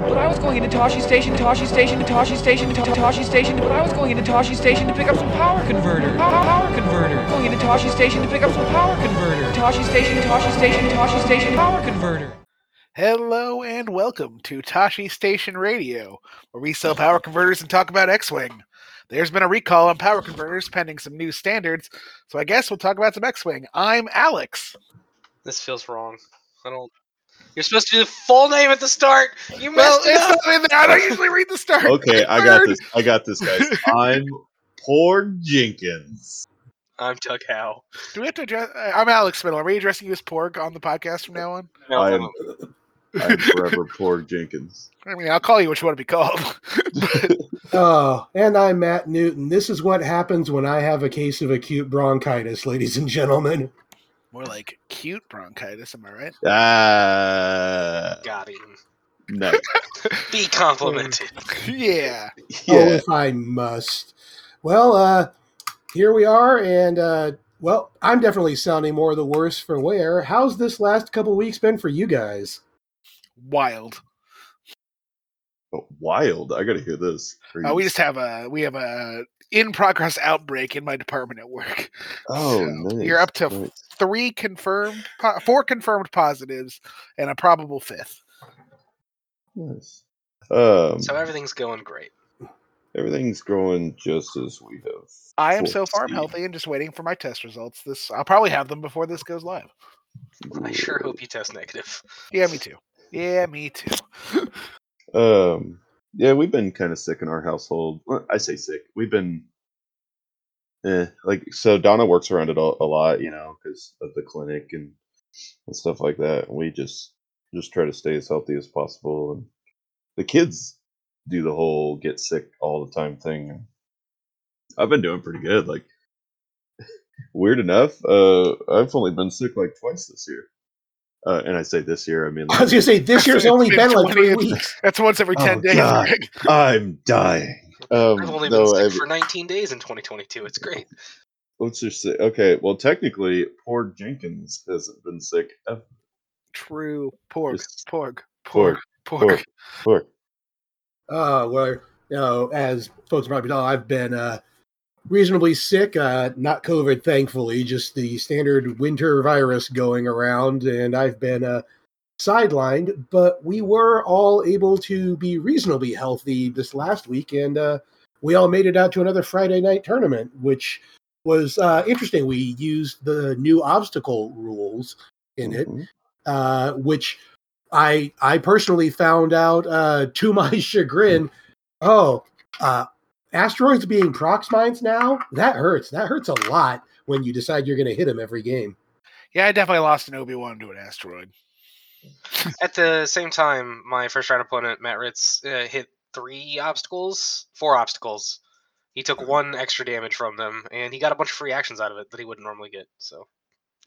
But I was going into Tosche Station, Tosche Station, Tosche Station, Ta- Tosche Station. But I was going into Tosche Station to pick up some power converter. Power, power converter. Going into Tosche Station to pick up some power converter. Tosche Station, Tosche Station, Tosche Station, power converter. Hello and welcome to Tosche Station Radio, where we sell power converters and talk about X-Wing. There's been a recall on power converters pending some new standards, so I guess we'll talk about some X-Wing. I'm Alex. This feels wrong. I don't. You're supposed to do the full name at the start. You Well, messed it it's up. not in there. I don't usually read the start. Okay, I got this. I got this, guys. I'm Porg Jenkins. I'm Tug Howe. Do we have to address? uh, I'm Alex Spindle. Are we addressing you as Porg on the podcast from now on? No, I am. I'm forever Porg Jenkins. I mean, I'll call you what you want to be called. Oh, and I'm Matt Newton. This is what happens when I have a case of acute bronchitis, ladies and gentlemen. More like cute bronchitis. Am I right? Ah, got him. no. Be complimented. yeah. Oh, if I must. Well, uh, here we are, and uh, well, I'm definitely sounding more the worse for wear. How's this last couple weeks been for you guys? Wild. But wild. I gotta hear this. Uh, we just have a we have a in progress outbreak in my department at work. Oh, so nice. You're up to nice. three confirmed, po- four confirmed positives, and a probable fifth. Nice. Um, So everything's going great. everything's going just as we have. I am so far I'm healthy and just waiting for my test results. This I'll probably have them before this goes live. I sure hope you test negative. Yeah, me too. Yeah, me too. Um, yeah, we've been kind of sick in our household. I say sick. We've been, eh, like so. Donna works around it a, a lot, you know, because of the clinic and and stuff like that. And we just just try to stay as healthy as possible. And the kids do the whole get sick all the time thing. I've been doing pretty good. Like weird enough, uh, I've only been sick like twice this year. Uh, and I say this year, I mean I was gonna say this year's only been like 20 three weeks. That's once every ten Oh, days. God. I'm dying. Um, I've only no, been sick I've- for 19 days in 2022. It's great. Let's just say, okay, well, technically, poor Jenkins hasn't been sick ever. True. Porg. Just Porg. Porg. Porg. Porg. Poor. Uh, well, you know, as folks probably know, I've been uh, reasonably sick. Uh, not COVID, thankfully, just the standard winter virus going around, and I've been uh, sidelined. But we were all able to be reasonably healthy this last week, and uh, we all made it out to another Friday night tournament, which was uh, interesting. We used the new obstacle rules in it Mhm. uh, which I I personally found out uh, to my chagrin. Oh, uh, asteroids being prox mines now that hurts. That hurts a lot when you decide you're going to hit them every game. Yeah, I definitely lost an Obi Wan to an asteroid. At the same time, my first round opponent, Matt Ritz, uh, hit three obstacles, four obstacles. He took one extra damage from them, and he got a bunch of free actions out of it that he wouldn't normally get. So,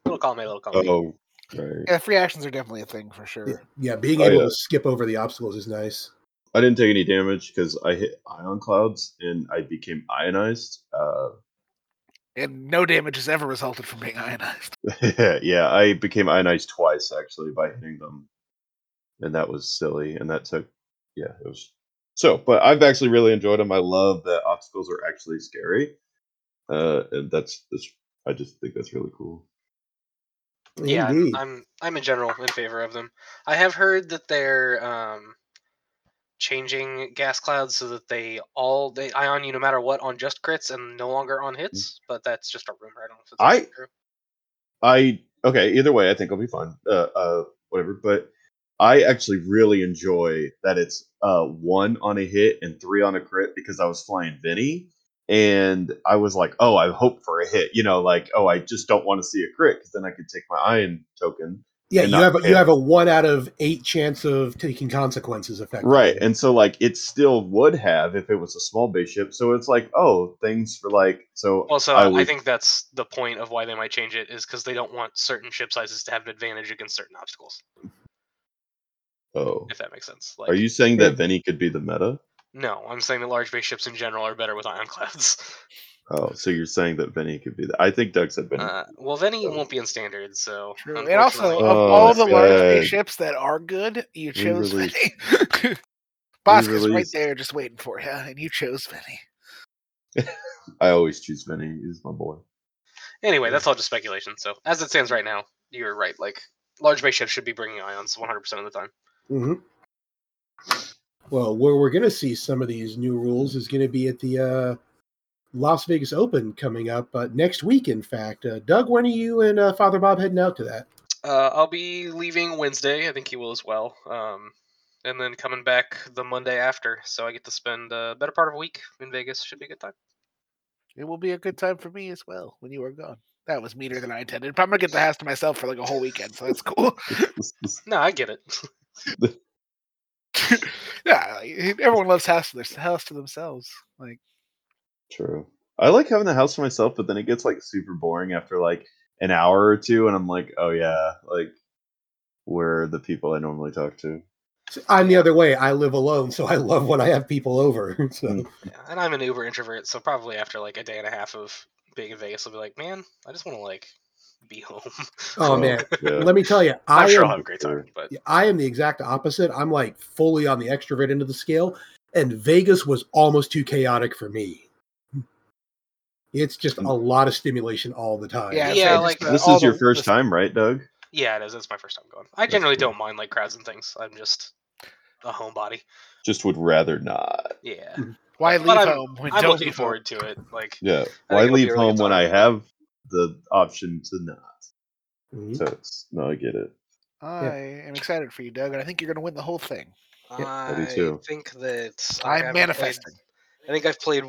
little column A, little column Oh, right. Yeah, free actions are definitely a thing for sure. Yeah, yeah, being Oh, able yeah. to skip over the obstacles is nice. I didn't take any damage because I hit ion clouds and I became ionized. Uh, And no damage has ever resulted from being ionized. yeah, I became ionized twice actually by hitting them, and that was silly. And that took, yeah, it was. So, but I've actually really enjoyed them. I love that obstacles are actually scary, uh, and that's that's. I just think that's really cool. Yeah, I'm- Indeed. I'm I'm in general in favor of them. I have heard that they're um, changing gas clouds so that they all they ion you no matter what on just crits and no longer on hits. But that's just a rumor. I don't know if it's I- true. I okay. Either way, I think I'll be fine. Uh, uh, whatever. But I actually really enjoy that it's uh one on a hit and three on a crit because I was flying Vinny, and I was like, oh, I hope for a hit. You know, like oh, I just don't want to see a crit because then I could take my ion token. Yeah, you not have a, you have a one out of eight chance of taking consequences. Effectively, Right. And so like it still would have if it was a small base ship. So it's like, oh, things for like so Also, I I, think that's the point of why they might change it is because they don't want certain ship sizes to have an advantage against certain obstacles. oh. If that makes sense. Like, Are you saying that Vinny could be the meta? No, I'm saying that large base ships in general are better with ion clouds. Oh, so you're saying that Vinny could be that. I think Doug said Vinny. Uh, well, Venny won't be in standard, so. True. And also, unfortunately- of Oh, all the large good. spaceships that are good, you chose released- Vinny. Bossk right there, just waiting for you, and you chose Vinny. I always choose Vinny. He's my boy. Anyway, that's all just speculation. So as it stands right now, you're right. Like large base ships should be bringing ions 100% of the time. hmm Well, where we're going to see some of these new rules is going to be at the uh, Las Vegas Open coming up uh, next week. In fact, uh, Doug, when are you and uh, Father Bob heading out to that? Uh, I'll be leaving Wednesday. I think he will as well. Um, and then coming back the Monday after. So I get to spend a better part of a week in Vegas. Should be a good time. It will be a good time for me as well when you are gone. That was meaner than I intended. But I'm gonna get the house to myself for like a whole weekend, so that's cool. No, I get it. yeah, like, everyone loves house to their house to themselves. Like, True. I like having the house to myself, but then it gets like super boring after like an hour or two, and I'm like, oh yeah, like where are the people I normally talk to? I'm the other way. I live alone, so I love when I have people over. So Mm. Yeah, and I'm an uber introvert, so probably after like a day and a half of being in Vegas, I'll be like, man, I just want to like be home. Oh, man. yeah. let me tell you, I I'm sure am, I'll have a great time, but I am the exact opposite. I'm like fully on the extrovert end of the scale, and Vegas was almost too chaotic for me. It's just a lot of stimulation all the time. yeah, Yeah, like- just, this all is your the- first the- time, right, Doug? yeah, it is. It's my first time going. I That's generally cool. don't mind like crowds and things. I'm just a homebody. Just would rather not. Yeah, Why But leave I'm- home when I'm don't looking leave home? forward to it. Like, Yeah. Why think it'll be leave really home when I have the option to not? Mhm. So it's no, I get it. I am excited for you, Doug, and I think you're going to win the whole thing. I do I too. think that I I'm manifesting. Played, I think I've played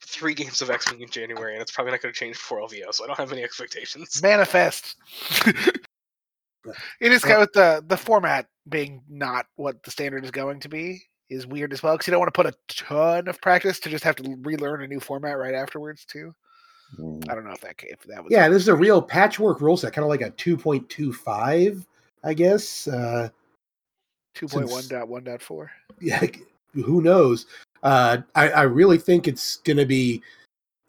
three games of X Wing in January, and it's probably not going to change before LVO, so I don't have any expectations. Manifest. it is kind of with the the format being not what the standard is going to be is weird as well because you don't want to put a ton of practice to just have to relearn a new format right afterwards too. Mm. I don't know if that if that was Yeah, this is a real patchwork rule set, kind of like a 2.25, I guess. Uh, two point one dot one dot four. yeah, who knows? Uh, I, I really think it's going to be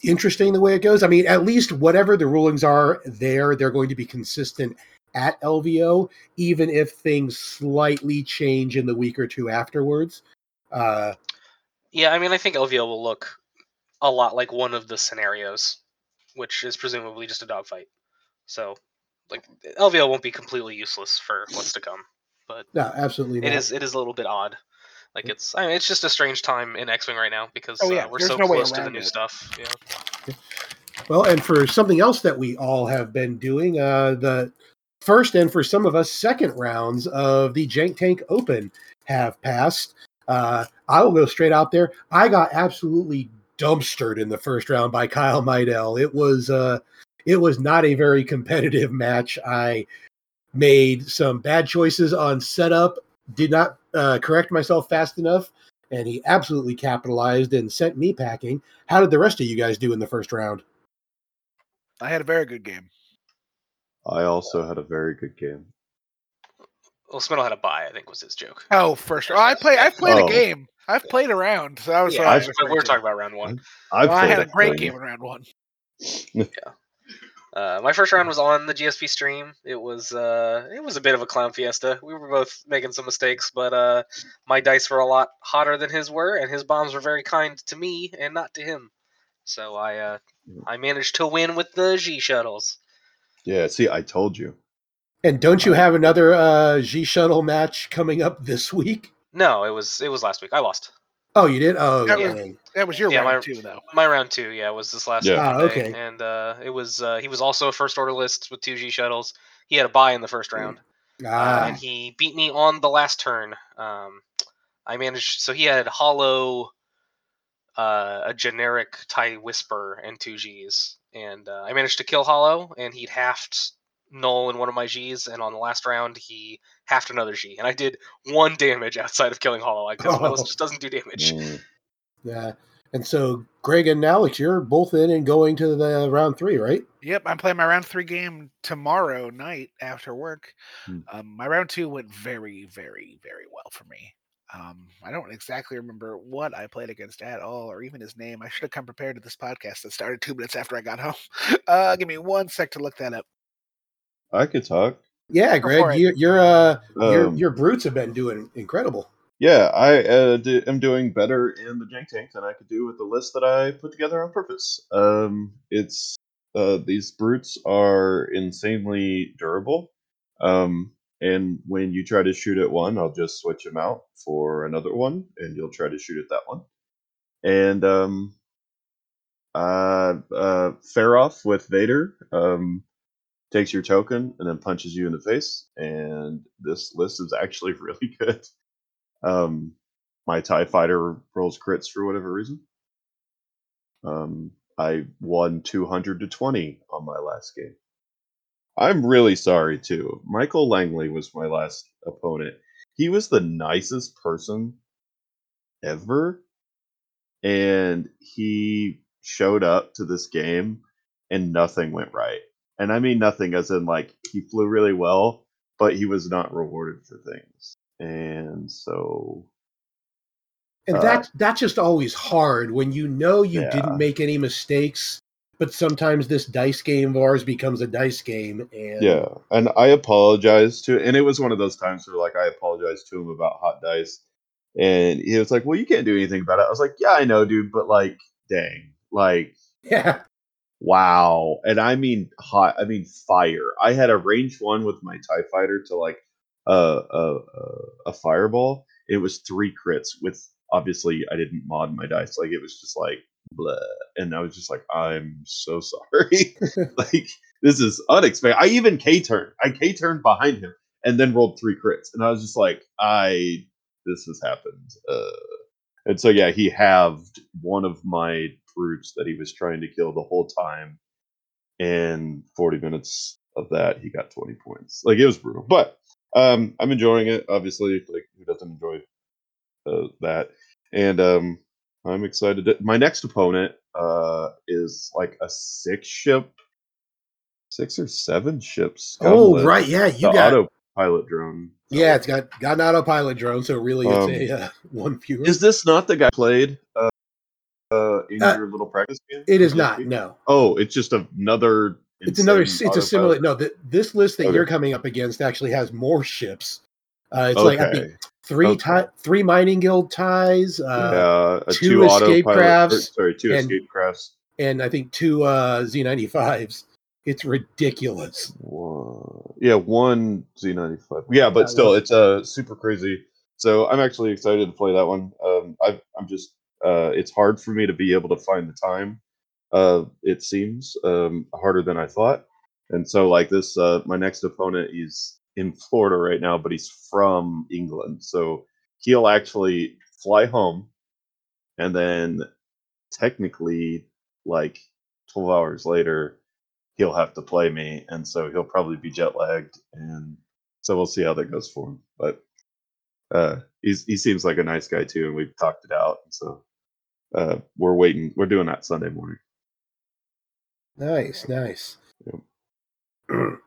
interesting the way it goes. I mean, at least whatever the rulings are there, they're going to be consistent at LVO, even if things slightly change in the week or two afterwards. Uh, Yeah, I mean, I think LVO will look a lot like one of the scenarios, which is presumably just a dogfight. So, like, LVO won't be completely useless for what's to come. But no, absolutely not. It is. It is a little bit odd. Like it's. I mean, it's just a strange time in X Wing right now because Oh, yeah, uh, we're there's so no close to the new it. stuff. Yeah. Well, and for something else that we all have been doing, uh, the first and for some of us, second rounds of the Jank Tank Open have passed. Uh, I will go straight out there. I got absolutely dumpstered in the first round by Kyle Meidel. It was uh, it was not a very competitive match. I made some bad choices on setup, did not uh, correct myself fast enough, and he absolutely capitalized and sent me packing. How did the rest of you guys do in the first round? I had a very good game. I also had a very good game. Well, Smittle had a buy. I think was his joke. Oh, first. Oh, I play. I've played Oh. a game. I've played around. So I was. Yeah, I was but referring we're talking about round one. I've Well, I had a great game in round one. Uh, my first round was on the GSP stream. It was uh, it was a bit of a clown fiesta. We were both making some mistakes, but uh, my dice were a lot hotter than his were, and his bombs were very kind to me and not to him. So I uh, I managed to win with the G shuttles. Yeah, see, I told you. And don't you have another uh, G shuttle match coming up this week? No, it was it was last week. I lost. Oh, you did? Oh, That yeah. was- That was your Yeah, round my- two, though. My round two, yeah, was this last Yeah. Monday, Ah, okay. and uh, it was uh, he was also a first order list with two G shuttles. He had a buy in the first round. uh, ah, and he beat me on the last turn. Um, I managed. So he had Holo, uh, a generic tie whisper and two Gs, and uh, I managed to kill Holo, and he'd halved null in one of my Gs, and on the last round he halved another G, and I did one damage outside of killing Holo because my list Oh. just doesn't do damage. Mm. yeah. And so, Greg and Alex, you're both in and going to the round three, right? Yep, I'm playing my round three game tomorrow night after work. Hmm. Um, my round two went very, very, very well for me. Um, I don't exactly remember what I played against at all, or even his name. I should have come prepared to this podcast that started two minutes after I got home. Uh, give me one sec to look that up. I could talk. Yeah, Greg, it. you, your uh, your Um, your brutes have been doing incredible. yeah, I uh, do, am doing better in the jank tank than I could do with the list that I put together on purpose. Um, it's uh, these brutes are insanely durable. Um, and when you try to shoot at one, I'll just switch them out for another one, and you'll try to shoot at that one. And um, uh, uh, Feroth with Vader um, takes your token and then punches you in the face. And this list is actually really good. Um, my Tie Fighter rolls crits for whatever reason. Um, I won 200 to 20 on my last game. I'm really sorry too. Michael Langley was my last opponent. He was the nicest person ever. And he showed up to this game and nothing went right. And I mean nothing as in like he flew really well, but he was not rewarded for things. And so And Uh, that that's just always hard when you know you Yeah. didn't make any mistakes, but sometimes this dice game of ours becomes a dice game and Yeah, and I apologized to, and it was one of those times where like I apologized to him about hot dice, and he was like, "Well, you can't do anything about it." I was like, "Yeah, I know, dude, but like, dang, like, yeah. Wow." And I mean hot, I mean fire. I had a range one with my Tie Fighter to like a a a, a fireball. It was three crits with obviously I didn't mod my dice, like it was just like blah, and I was just like, I'm so sorry, like this is unexpected. I even K turned. I K turned behind him and then rolled three crits, and I was just like, I this has happened. Uh, and so yeah, he halved one of my that he was trying to kill the whole time. And 40 minutes of that, he got 20 points. Like it was brutal, but um, I'm enjoying it. Obviously, like who doesn't enjoy uh, that? And um, I'm excited. To, my next opponent uh, is like a six ship, six or seven ships. Oh right, yeah, you got autopilot drone. yeah, it's got got an autopilot drone, so really it's Um, a uh, one fewer. Is this not the guy played uh, in Uh, your little practice game? it is not, no. Oh, it's just another. It's another. It's a similar. No, th- this list that Okay. you're coming up against actually has more ships. Uh, it's like I think three Okay. ti- three mining guild ties, uh, yeah, two two escape or, crafts sorry, two and- escape crafts. and I think two uh, Z95s. It's ridiculous. One, yeah, one Z95. Yeah, but still, it's uh super crazy. So I'm actually excited to play that one. Um, I, I'm just, uh, it's hard for me to be able to find the time. Uh, it seems um harder than I thought. And so, like this, uh, my next opponent is in Florida right now, but he's from England, so he'll actually fly home, and then technically, like 12 hours later, he'll have to play me, and so he'll probably be jet lagged, and so we'll see how that goes for him. But uh, he seems like a nice guy too, and we've talked it out. So uh, we're waiting. We're doing that Sunday morning. Nice, nice.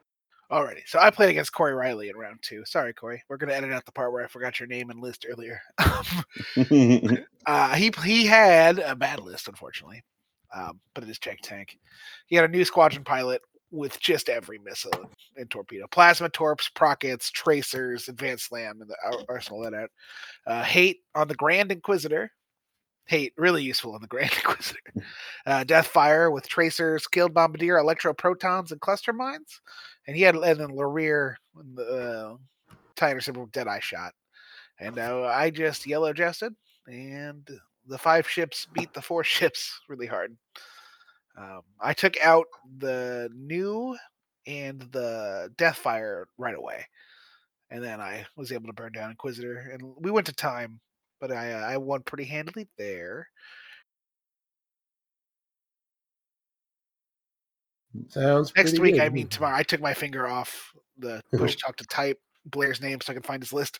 Alrighty, so I played against Corey Riley in round two. Sorry, Corey. We're gonna edit out the part where I forgot your name and list earlier. uh, he he had a bad list, unfortunately, um, but it is check tank. He had a Nu Squadron pilot with just every missile and, and torpedo, plasma torps, prockets, tracers, advanced slam, and the ar- arsenal loadout. Uh, hate on the Grand Inquisitor. Hate really useful in the Grand Inquisitor. Uh, Deathfire with tracers, skilled bombardier, electro protons, and cluster mines. And he had and then Larir, the uh, Tiger Symbol Deadeye shot. And uh, I just yellow jested, and the five ships beat the four ships really hard. Um, I took out the new and the Deathfire right away, and then I was able to burn down Inquisitor, and we went to time, but I uh, I won pretty handily there. Sounds Next week, good. I mean tomorrow, I took my finger off the push talk to type Blair's name so I can find his list.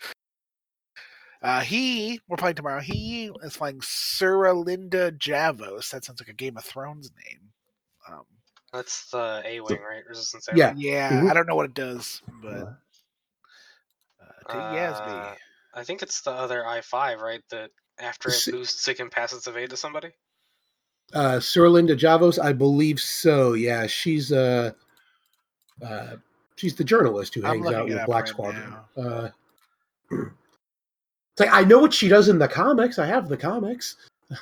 Uh, he, we're playing tomorrow. He is playing Suralinda Javos. That sounds like a Game of Thrones name. Um, That's the A wing, right? Resistance A Yeah. wing. yeah, Mhm. I don't know what it does, but uh, to Uh, Yasby. I think it's the other I five, right? That after it Si- boosts, it can pass its evade to somebody. uh Suralinda Javos, I believe so. Yeah, she's uh uh she's the journalist who hangs out with Black right Squadron. now. Uh like I know what she does in the comics. I have the comics.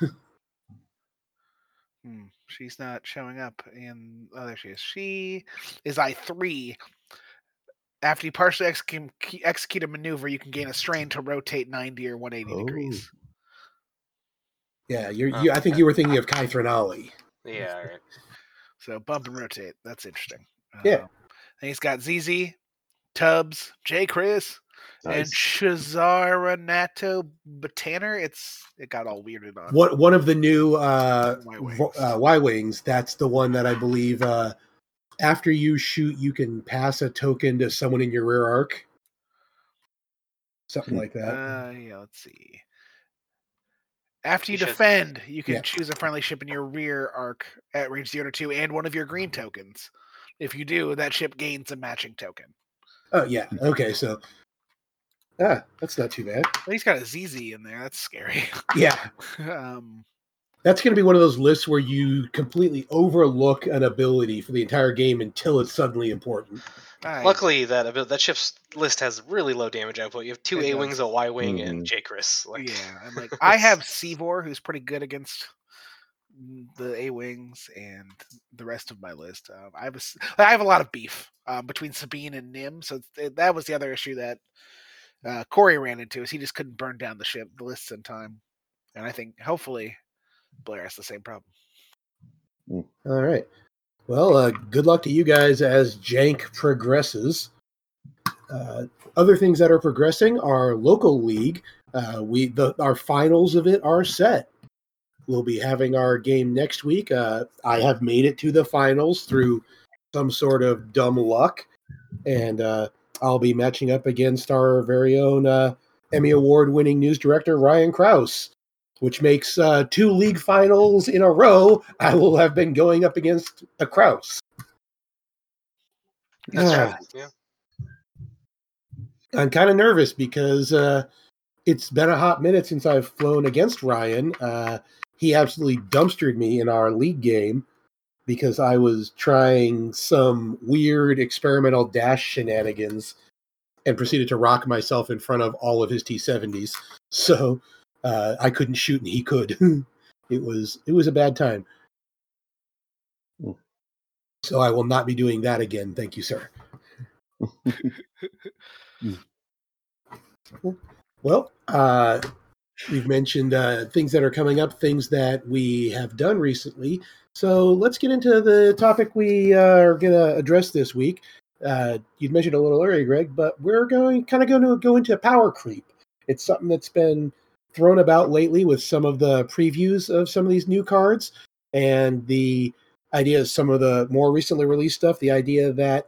Hmm, she's not showing up in. Oh, there she is. She is I three. After you partially execute, execute a maneuver, you can gain a strain to rotate 90 or 180 degrees. Yeah, you're. Oh, You, I think you were thinking of Kythrin Ali. Yeah, all right. So bump and rotate. That's interesting. Yeah. Um, and he's got ZZ, Tubbs, Jaycris, and Nice. Shazara Nato Botaner. It's it got all weirded on. One one of the new uh, uh, Y wings. That's the one that I believe. Uh, after you shoot, you can pass a token to someone in your rear arc. Something like that. Uh, yeah, let's see. After you, You should- defend, you can Yeah. choose a friendly ship in your rear arc at range zero to two and one of your green tokens. If you do, that ship gains a matching token. Oh yeah. Okay. So. Ah, that's not too bad. But he's got a ZZ in there. That's scary. Yeah, um, that's going to be one of those lists where you completely overlook an ability for the entire game until it's suddenly important. I- Luckily, that abil- that ship's list has really low damage output. You have two A wings, a Y wing, Mhm. and Jaycris. Like, yeah, I'm like I have Seavor, who's pretty good against the A wings and the rest of my list. Um, I have a, s- I have a lot of beef um, between Sabine and Nim, so th- that was the other issue that uh, Corey ran into is he just couldn't burn down the ship, the lists in time, and I think hopefully Blair has the same problem. All right. Well, uh, good luck to you guys as Jank progresses. Uh, other things that are progressing are local league. Uh, we the our finals of it are set. We'll be having our game next week. Uh, I have made it to the finals through some sort of dumb luck, and uh, I'll be matching up against our very own uh, Emmy Award-winning news director Ryan Kraus which makes uh, two league finals in a row. I will have been going up against a Kraus. Ah, true. Yeah. I'm kind of nervous because uh, it's been a hot minute since I've flown against Ryan. Uh, he absolutely dumpstered me in our league game because I was trying some weird experimental dash shenanigans and proceeded to rock myself in front of all of his T70s. So uh, I couldn't shoot and he could. it was it was a bad time. Mm. So I will not be doing that again. Thank you, sir. Well, uh, we've mentioned uh, things that are coming up, things that we have done recently. So let's get into the topic we uh, are going to address this week. Uh, you'd mentioned a little earlier, Greg, but we're going kind of going to go into power creep. It's something that's been thrown about lately with some of the previews of some of these new cards and the idea of some of the more recently released stuff. The idea that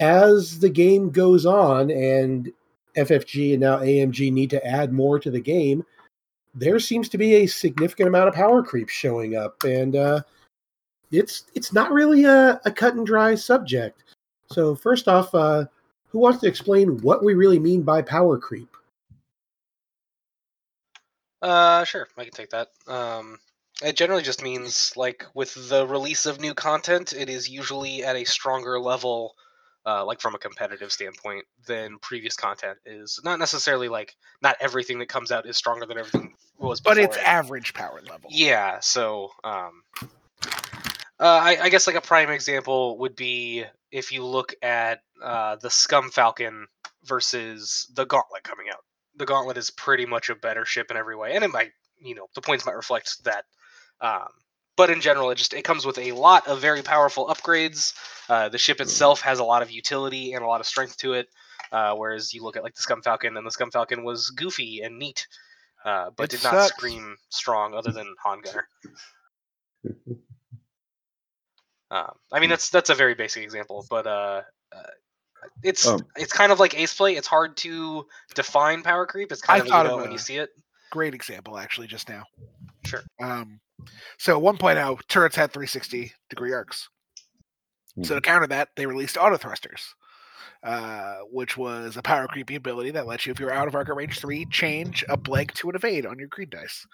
as the game goes on and FFG and now AMG need to add more to the game, there seems to be a significant amount of power creep showing up, and uh, it's it's not really a, a cut and dry subject. So first off, uh, who wants to explain what we really mean by power creep? Uh, sure, I can take that. Um, it generally just means like with the release of new content, it is usually at a stronger level, uh, like from a competitive standpoint, than previous content is. Not necessarily like not everything that comes out is stronger than everything was. But it's it. average power level. Yeah, so um, uh, I, I guess like a prime example would be if you look at uh, the Scum Falcon versus the Gauntlet coming out. The Gauntlet is pretty much a better ship in every way, and it might, you know, the points might reflect that. Um, but in general, it just it comes with a lot of very powerful upgrades. Uh, the ship itself has a lot of utility and a lot of strength to it. Uh, whereas you look at like the Scum Falcon, and the Scum Falcon was goofy and neat, uh, but It did not scream strong other than Han Gunner. Um, I mean, that's that's a very basic example, but uh, uh, it's Um, it's kind of like ace play. It's hard to define power creep. It's kind I of thought you know of when you see it. Great example, actually, just now. Sure. Um, so 1.0 turrets had 360 degree arcs. So to counter that, they released auto thrusters, uh, which was a power creepy ability that lets you, if you're out of arc at range three, change a blank to an evade on your green dice.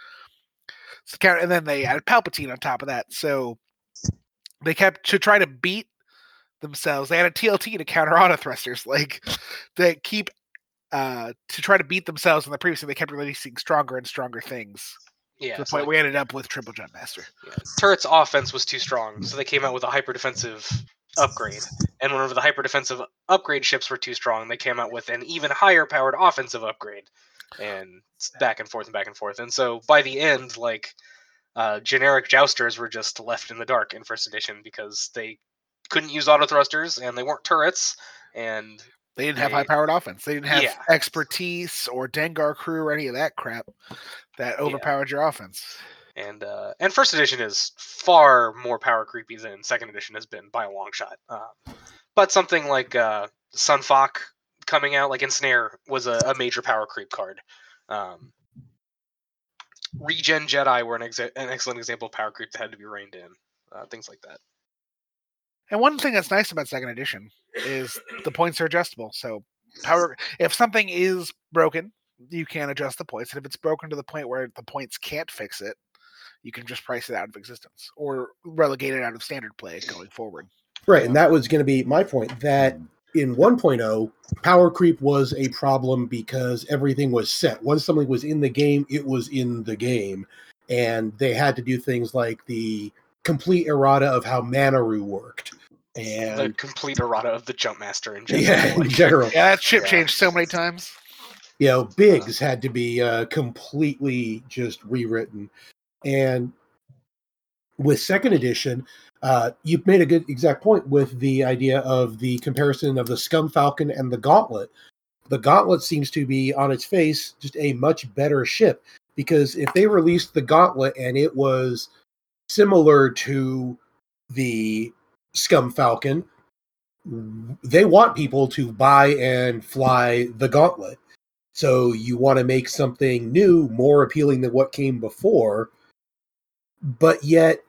So counter, and then they added Palpatine on top of that. So they kept to try to beat themselves. They had a TLT to counter auto thrusters, like they keep uh, to try to beat themselves in the previous, they kept releasing stronger and stronger things Yeah, to the point like, we ended up with Triple Jump Master. yeah, Turret's offense was too strong, so they came out with a hyper defensive upgrade. And whenever the hyper defensive upgrade ships were too strong, they came out with an even higher powered offensive upgrade. And back and forth and back and forth. And so by the end, like uh, generic jousters were just left in the dark in first edition because they couldn't use auto thrusters and they weren't turrets. And They didn't have high powered offense. They didn't have Yeah. expertise or Dengar crew or any of that crap that overpowered your offense. and uh, and first edition is far more power creepy than second edition has been by a long shot. Uh, but something like uh, Sun Fac coming out, like Ensnare, was a, a major power creep card. Um, Regen Jedi were an, an excellent example of power creep that had to be reined in. Uh, things like that. And one thing that's nice about second edition is the points are adjustable. So power if something is broken, you can adjust the points. And if it's broken to the point where the points can't fix it, you can just price it out of existence or relegate it out of standard play going forward. Right, and that was going to be my point that in 1.0, power creep was a problem because everything was set. Once something was in the game, it was in the game. And they had to do things like the complete errata of how Manaroo worked. And The And complete errata of the Jump Master in general. yeah, in general. Yeah, that ship Yeah. changed so many times. you know, Biggs had to be uh, completely just rewritten. And with second edition, uh, you've made a good exact point with the idea of the comparison of the Scum Falcon and the Gauntlet. The Gauntlet seems to be on its face just a much better ship because if they released the Gauntlet and it was similar to the Scum Falcon, they want people to buy and fly the Gauntlet. So you want to make something new more appealing than what came before, but yet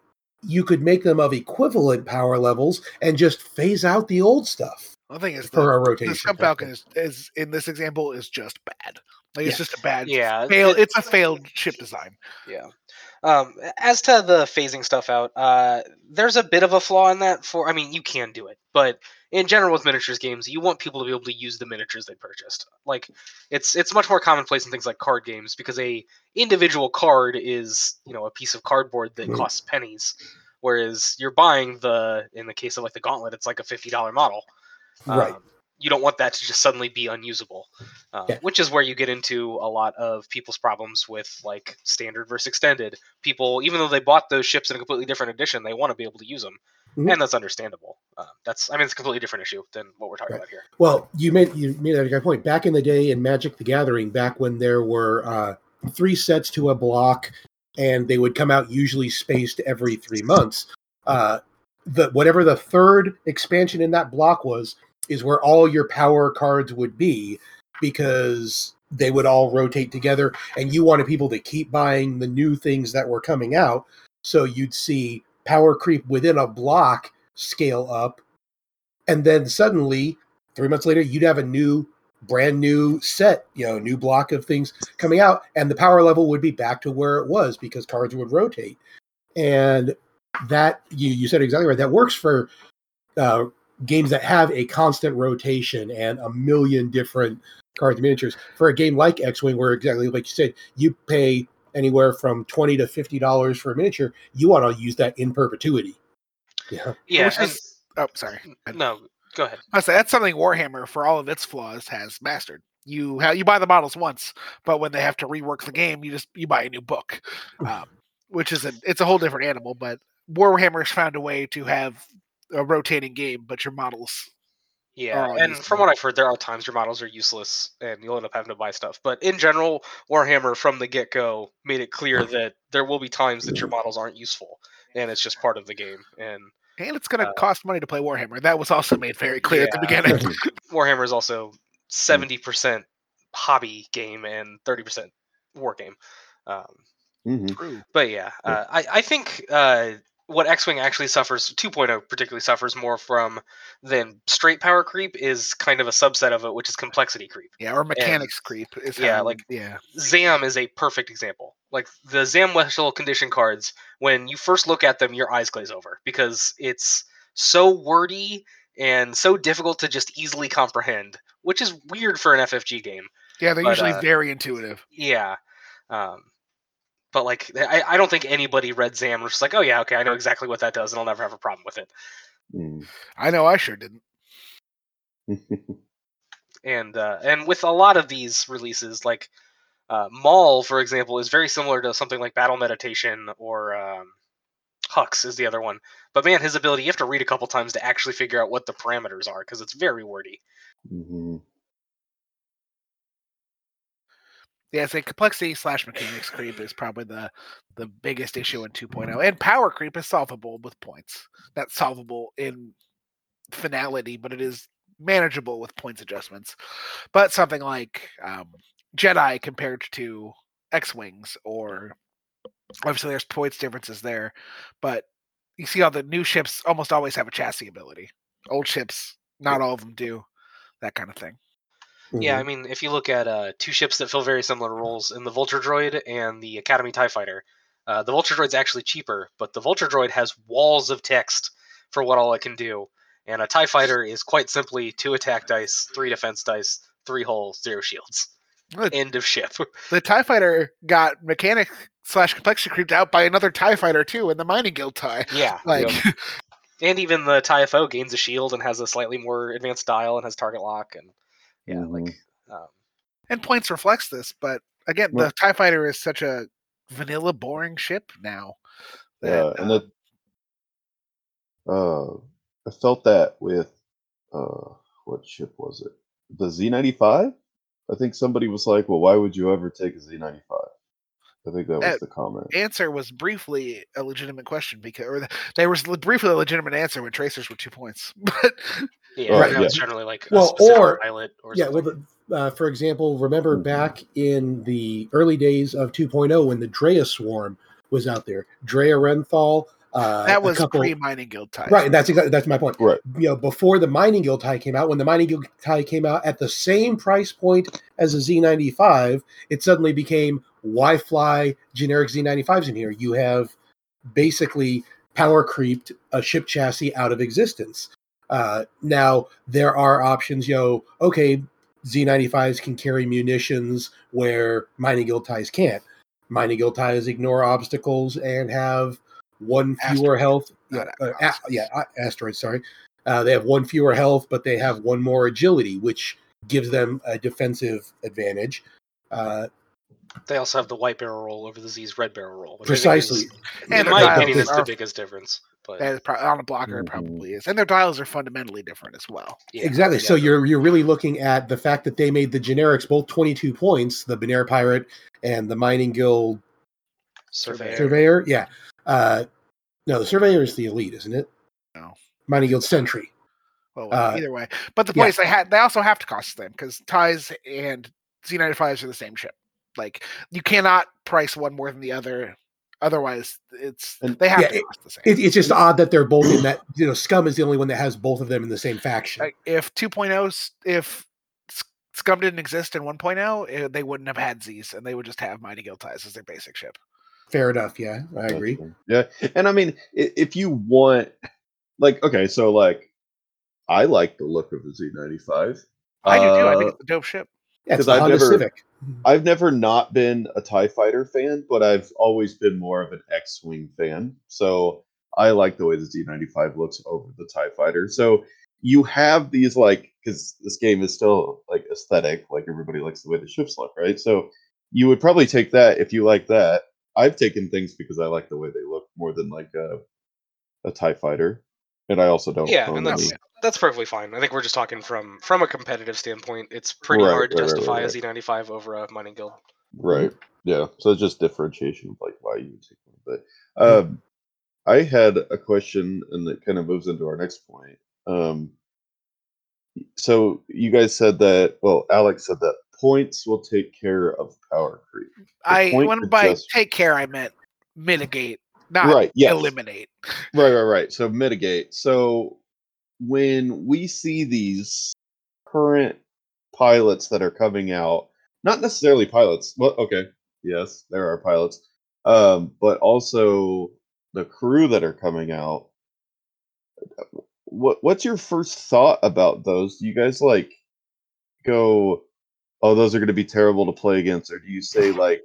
you could make them of equivalent power levels and just phase out the old stuff The thing is, for the, a the rotation. Scum Falcon is, is in this example is just bad. Like it's just a bad Yeah, fail. it- It's a failed ship design. Yeah. Um, as to the phasing stuff out, uh, there's a bit of a flaw in that. For I mean, you can do it, but in general with miniatures games, you want people to be able to use the miniatures they purchased. Like, it's it's much more commonplace in things like card games because a individual card is you know a piece of cardboard that costs pennies, whereas you're buying the in the case of like the gauntlet, it's like a fifty dollar model. Right. You don't want that to just suddenly be unusable, uh, Yeah. which is where you get into a lot of people's problems with like standard versus extended. People, even though they bought those ships in a completely different edition, they want to be able to use them, Mhm. and that's understandable. Uh, that's, I mean, it's a completely different issue than what we're talking Right. about here. Well, you made you made a good point. Back in the day in Magic the Gathering, back when there were uh, three sets to a block, and they would come out usually spaced every three months. Uh, the whatever the third expansion in that block was is where all your power cards would be because they would all rotate together, and you wanted people to keep buying the new things that were coming out. So you'd see power creep within a block scale up, and then suddenly three months later you'd have a new brand new set you know new block of things coming out and the power level would be back to where it was because cards would rotate and that you you said exactly right that works for uh, games that have a constant rotation and a million different cards and miniatures for a game like x-wing where exactly like you said you pay anywhere from 20 to 50 dollars for a miniature you want to use that in perpetuity yeah Yeah. Which and- is- Oh, sorry. no, go ahead. I say that's something Warhammer, for all of its flaws, has mastered. You ha- you buy the models once, but when they have to rework the game, you just you buy a new book, um, which is a it's a whole different animal. But Warhammer's found a way to have a rotating game, but your models. Yeah, and useful. from what I've heard, there are times your models are useless and you'll end up having to buy stuff. But in general, Warhammer from the get go made it clear that there will be times that your models aren't useful, and it's just part of the game. And And it's going to Uh, cost money to play Warhammer. That was also made very clear at the beginning. Warhammer is also seventy percent hobby game and thirty percent war game. Um, hmm True. but yeah, uh, I I think uh, what X-wing actually suffers, 2.0 particularly suffers more from than straight power creep is kind of a subset of it, which is complexity creep. Yeah, or mechanics creep is yeah, how- like- yeah. Zam is a perfect example. Like the Zam Wesell condition cards, when you first look at them, your eyes glaze over because it's so wordy and so difficult to just easily comprehend which is weird for an FFG game. Yeah, they're But, usually uh, very intuitive. Yeah. Um, but like, I, I don't think anybody read Zam and was just like, oh yeah, okay, I know exactly what that does, and I'll never have a problem with it. Mm. I know I sure didn't. And uh, and with a lot of these releases, like uh, Maul, for example, is very similar to something like Battle Meditation or um, Hux is the other one. But man, his ability you have to read a couple times to actually figure out what the parameters are because it's very wordy. hmm Yeah, so complexity slash mechanics creep is probably the the biggest issue in 2.0, and power creep is solvable with points. Not solvable in finality, but it is manageable with points adjustments. But something like um, Jedi compared to X wings, or obviously there's points differences there, but you see all the new ships almost always have a chassis ability. Old ships, not all of them do. That kind of thing. Yeah, I Mhm. mean, if you look at uh, two ships that fill very similar roles in the Vulture Droid and the Academy TIE Fighter, uh, the Vulture Droid's actually cheaper, but the Vulture Droid has walls of text for what all it can do. And a TIE Fighter is quite simply two attack dice, three defense dice, three hull, zero shields. Good. End of ship. the TIE fighter got mechanic slash complexity creeped out by another TIE fighter too in the mining guild tie. yeah. Like And even the TIE FO gains a shield and has a slightly more advanced dial and has target lock. And yeah, like. Um, and points reflects this, but again, Well- the TIE fighter is such a vanilla boring ship now. Yeah, and uh, the uh, I felt that with uh, what ship was it? The Z ninety five. I think somebody was like, "Well, why would you ever take a Z ninety five? I think that was Uh, the comment. answer was briefly a legitimate question because or the, there was le- briefly a legitimate answer when tracers were two points. But yeah, Right, now yeah. it's generally like Well, specific or- pilot or Yeah, something. well, the, uh, for example, remember Mhm. back in the early days of 2.0 when the Drea Swarm was out there, Drea Renthal. Uh, that a was couple- pre mining guild tie. Right, that's exactly that's my point. Right. You know, before the mining guild tie came out, when the mining guild tie came out at the same price point as a Z95, it suddenly became why fly generic Z95s in here? You have basically power creeped a ship chassis out of existence. Uh, now there are options. You know, okay, Z95s can carry munitions where mining guild ties can't. Mining guild ties ignore obstacles and have one fewer Asteroid, health. not Yeah, uh, a- yeah, uh, asteroids. Sorry, uh, they have one fewer health, but they have one more agility, which gives them a defensive advantage. They also have the white barrel roll over the Z's red barrel roll. which I think is- precisely. And in my opinion, is the biggest difference. But That is pro- on a blocker, it Mhm. probably is, and their dials are fundamentally different as well. yeah, exactly. So you're you're really looking at the fact that they made the generics both 22 points, the Binayre Pirate and the Mining Guild surveyor. Surveyor. Yeah. Uh, no, the Surveyor is the elite, isn't it? No. Mining Guild Sentry. Well, Uh, either way, but the yeah. is they had they also have to cost them because ties and Z95s are the same ship. Like you cannot price one more than the other. Otherwise, it's And- they have Yeah, to it- cost the same. It, it's just odd that they're both in that. You know, Scum is the only one that has both of them in the same faction. like if 2.0s if scum didn't exist in 1.0 eh, they wouldn't have had z's and they would just have mining guild ties as their basic ship Fair enough. Yeah, I agree. Yeah, and I mean, if you want, like, okay, so like, I like the look of the Z95. i do too i Uh, think it's a dope ship Yeah, it's 'Cause the I've Honda never- Civic. I've never not been a TIE fighter fan, but I've always been more of an X Wing fan. So I like the way the Z95 looks over the TIE fighter. So you have these, like, because this game is still like aesthetic, like everybody likes the way the ships look, right? So you would probably take that if you like that. I've taken things because I like the way they look more than like a, a TIE fighter. And I also don't Yeah, and that's any- that's perfectly fine. I think we're just talking from from a competitive standpoint. It's pretty Right, hard to right, right, justify right, a Z95 over a mining guild. Right. Yeah. So it's just differentiation of like why you would take one. But um I had a question and that kind of moves into our next point. Um so you guys said that well, Alex said that points will take care of power creep. i point when by adjust- take care i meant mitigate not Right, yes. eliminate Right, right, right. So mitigate. So when we see these current pilots that are coming out, not necessarily pilots. Well, okay, yes, there are pilots, um, but also the crew that are coming out. What what's your first thought about those? Do you guys like go, "Oh, those are going to be terrible to play against," or do you say like,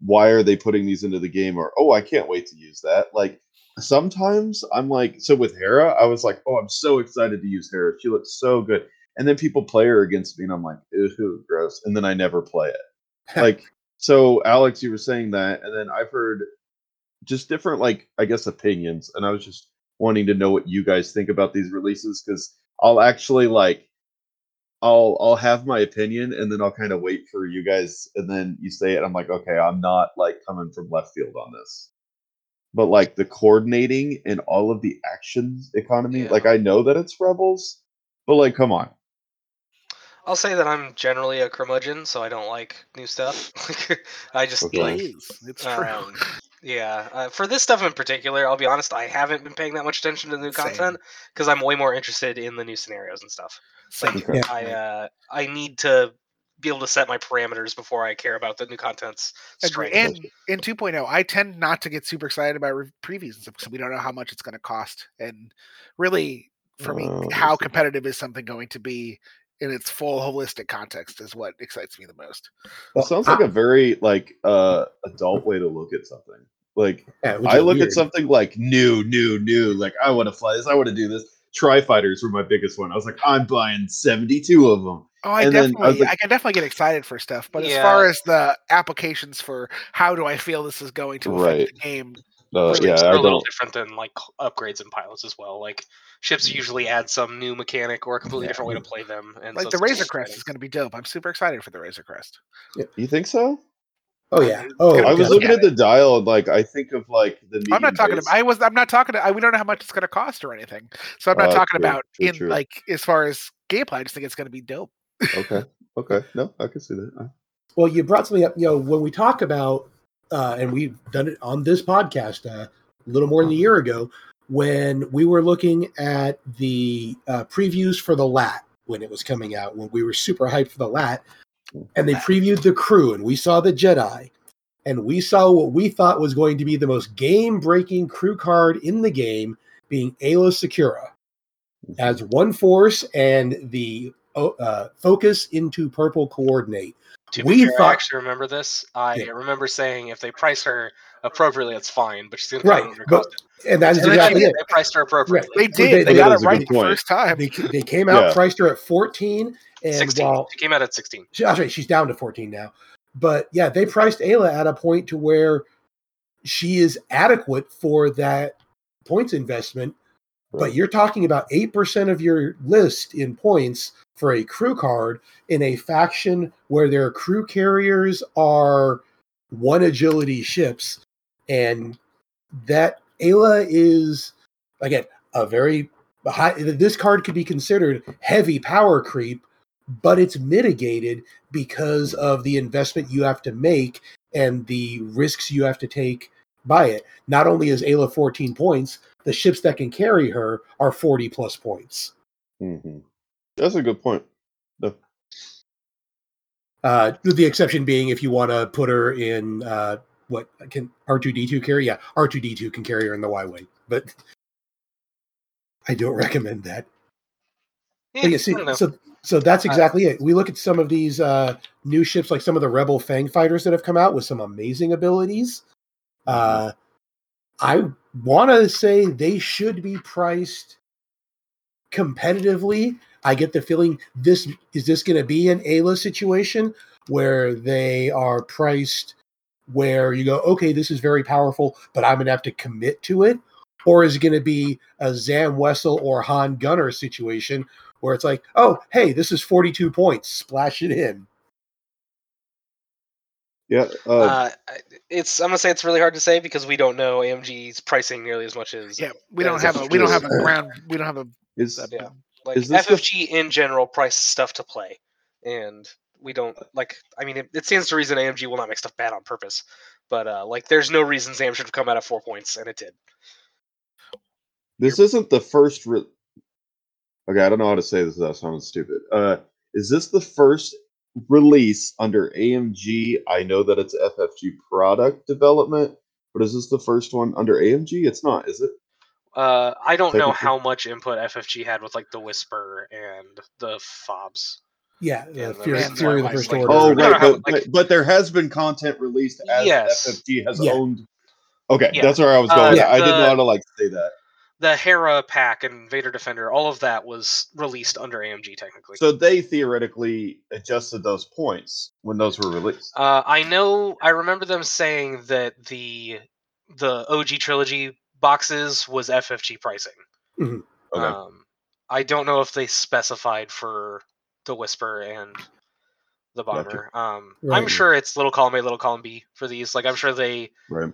"Why are they putting these into the game?" or "Oh, I can't wait to use that." Like sometimes I'm like, so with Hera, I was like, "Oh, I'm so excited to use Hera. She looks so good." And then people play her against me, and I'm like, "Ew, gross," and then I never play it. like so, Alex, you were saying that, and then I've heard just different like I guess opinions, and I was just wanting to know what you guys think about these releases because I'll actually like I'll I'll have my opinion and then I'll kind of wait for you guys and then you say it. I'm like, okay, I'm not like coming from left field on this. But like the coordinating and all of the actions economy, Yeah. like I know that it's rebels, but like come on. I'll say that I'm generally a curmudgeon, so I don't like new stuff. I just Okay. Like is. It's true. Yeah, uh, for this stuff in particular, I'll be honest, I haven't been paying that much attention to the new Same. content because I'm way more interested in the new scenarios and stuff. Same. Okay. I uh, I need to be able to set my parameters before I care about the new content's Agree. strength. And in 2.0, I tend not to get super excited about re- previews and stuff because we don't know how much it's going to cost. And really, for me, Oh, how competitive is something going to be in its full holistic context is what excites me the most. It sounds like a very like uh adult way to look at something. Like Yeah, I look weird. at something like new, new, new. Like I want to fly this. I want to do this. Tri fighters were my biggest one. I was like, I'm buying 72 of them. Oh, I And then I definitely, like- I can definitely get excited for stuff, but as far as the applications for how do I feel this is going to affect Right. the game, Uh, Which yeah, is I a little don't. different than like upgrades and pilots as well. Like ships usually add some new mechanic or a completely Yeah. different way to play them. And like so the it's Razor Crest is going to be dope. I'm super excited for the Razor Crest. You think so? Oh yeah. Oh, I was looking at at the dial and like I think of like the. I'm not talking. About, I was. I'm not talking. I, we don't know how much it's going to cost or anything. So I'm not Uh, talking true, about true, in true. like as far as gameplay. I just think it's going to be dope. Okay. Okay. No, I can see that. Well, you brought something up. You know, when we talk about, uh, and we've done it on this podcast uh, a little more than a year ago, when we were looking at the uh, previews for the LAAT when it was coming out, when we were super hyped for the LAAT, and they previewed the crew, and we saw the Jedi, and we saw what we thought was going to be the most game-breaking crew card in the game, being Aayla Secura as one force and the uh, focus into purple coordinate. To We be fair, I actually remember this. I Yeah. remember saying if they price her appropriately, it's fine, but she's going Right, to come but- And that is And then exactly they, it. they priced her appropriately. They did. they- They, they- got that it is a right the point. first time. They, they came out, Yeah. priced her at 14, and 16. while She came out at 16. she, that's right, she's down to 14 now. But yeah, they priced Aayla at a point to where she is adequate for that points investment. But you're talking about 8% of your list in points for a crew card in a faction where their crew carriers are one agility ships. And that Aayla is, again, a very high. This card could be considered heavy power creep, but it's mitigated because of the investment you have to make and the risks you have to take by it. Not only is Aayla 14 points, the ships that can carry her are 40 plus points. hmm That's a good point. No. Uh, with the exception being if you want to put her in uh, what can R2D2 carry? Yeah, R2D2 can carry her in the Y Wing, but I don't recommend that. Yeah, yeah, see, so so that's Uh, exactly it. We look at some of these uh, new ships, like some of the Rebel Fang fighters that have come out with some amazing abilities. Uh, I want to say they should be priced competitively. I get the feeling this is this going to be an Aayla situation where they are priced where you go, okay, this is very powerful, but I'm going to have to commit to it. Or is it going to be a Zam Wesell or Han Gunner situation where it's like, oh, hey, this is 42 points, splash it in. Yeah. Uh, Uh, it's I'm gonna say it's really hard to say because we don't know AMG's pricing nearly as much as Yeah, we don't that's have a we don't have a ground. We don't have a. is a- yeah. like Is this the- FFG in general price stuff to play, and we don't like. I mean, it, it stands to reason AMG will not make stuff bad on purpose, but uh, like there's no reason Zam should have come out at four points, and it did. this isn't the first. Re- okay, I don't know how to say this without sounding stupid. Uh, is this the first release under AMG? I know that it's FFG product development, but is this the first one under AMG? It's not, is it? Uh, I don't know how much input FFG had with like the Whisper and the fobs. Yeah, Yeah, uh, the Fury, Fury the Life First Like- Order. Oh, No, no, right, how- but, like- but but there has been content released as Yes. FFG has Yeah. owned. Okay, Yeah. that's where I was Uh, going. with yeah, that. I didn't the- know how to like say that. The Hera pack and Vader Defender, all of that was released under AMG technically. So they theoretically adjusted those points when those were released. Uh, I know. I remember them saying that the the OG trilogy boxes was FFG pricing. Okay. Um, I don't know if they specified for the Whisper and the Gotcha. Bomber. Um, I'm sure it's little column A, little column B for these. Like I'm sure they, right.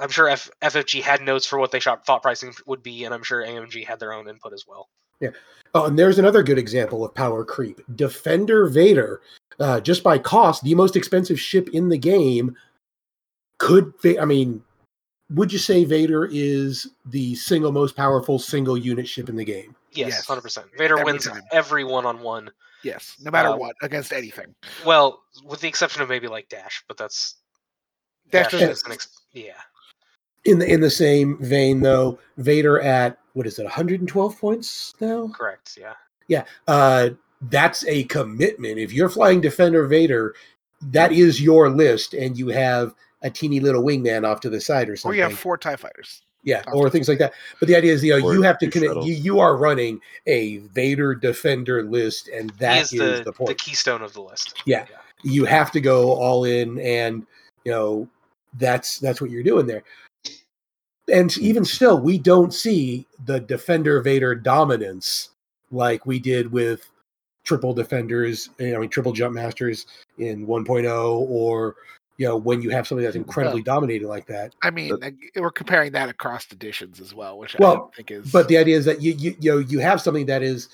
I'm sure F- FFG had notes for what they shot, thought pricing would be, and I'm sure AMG had their own input as well. Yeah. Oh, and there's another good example of power creep. Defender Vader, uh, just by cost, the most expensive ship in the game. Could Va- I mean, would you say Vader is the single most powerful single unit ship in the game? Yes, Yes. hundred percent. Vader Every wins time. every one on one. Yes, no matter Uh, what, against anything. Well, with the exception of maybe like Dash, but that's That's Dash is an ex- yeah. In the in the same vein, though, Vader at what is it, 112 points now? Correct. Yeah. Yeah, uh, that's a commitment. If you're flying Defender Vader, that is your list, and you have a teeny little wingman off to the side or something. or you have four Tie Fighters. yeah, or things like that. But the idea is, you know, Or you have to two commit. You, you are running a Vader Defender list, and that he is is the, the the, keystone of the list. Yeah. you have to go all in, and you know that's that's what you're doing there. And even still, we don't see the Defender Vader dominance like we did with triple defenders, you know, I mean, triple jump masters in 1.0, or you know, when you have something that's incredibly dominating like that. I mean, like, we're comparing that across editions as well, which I Well, don't think is. But the idea is that you you you know you have something that is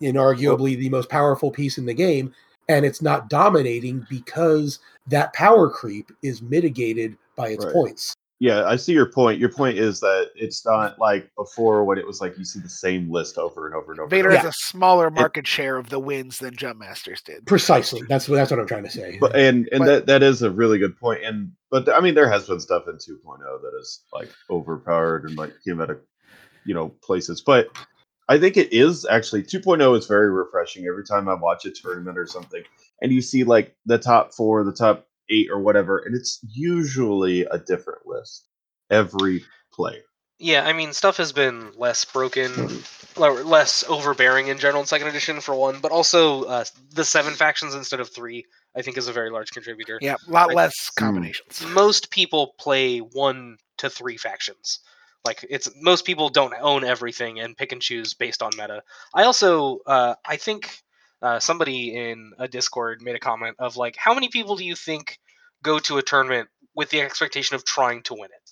inarguably the most powerful piece in the game, and it's not dominating because that power creep is mitigated by its Right. points. Yeah, I see your point. Your point is that it's not like before when it was like you see the same list over and over and over. Vader and has over. a smaller market share of the wins than Jump Masters did. Precisely. That's what that's what I'm trying to say. But and and But- that that is a really good point. And but I mean, there has been stuff in 2.0 that is like overpowered and like came out of you know places. But I think it is actually 2.0 is very refreshing every time I watch a tournament or something, and you see like the top four, the top eight, or whatever, and it's usually a different list every play. Yeah, I mean, stuff has been less broken, or less overbearing in general in second edition for one, but also uh, the seven factions instead of three, I think, is a very large contributor. Yeah, a lot Like- less combinations. Most people play one to three factions. Like it's most people don't own everything and pick and choose based on meta. I also, uh, I think uh, somebody in a Discord made a comment of like, how many people do you think go to a tournament with the expectation of trying to win it?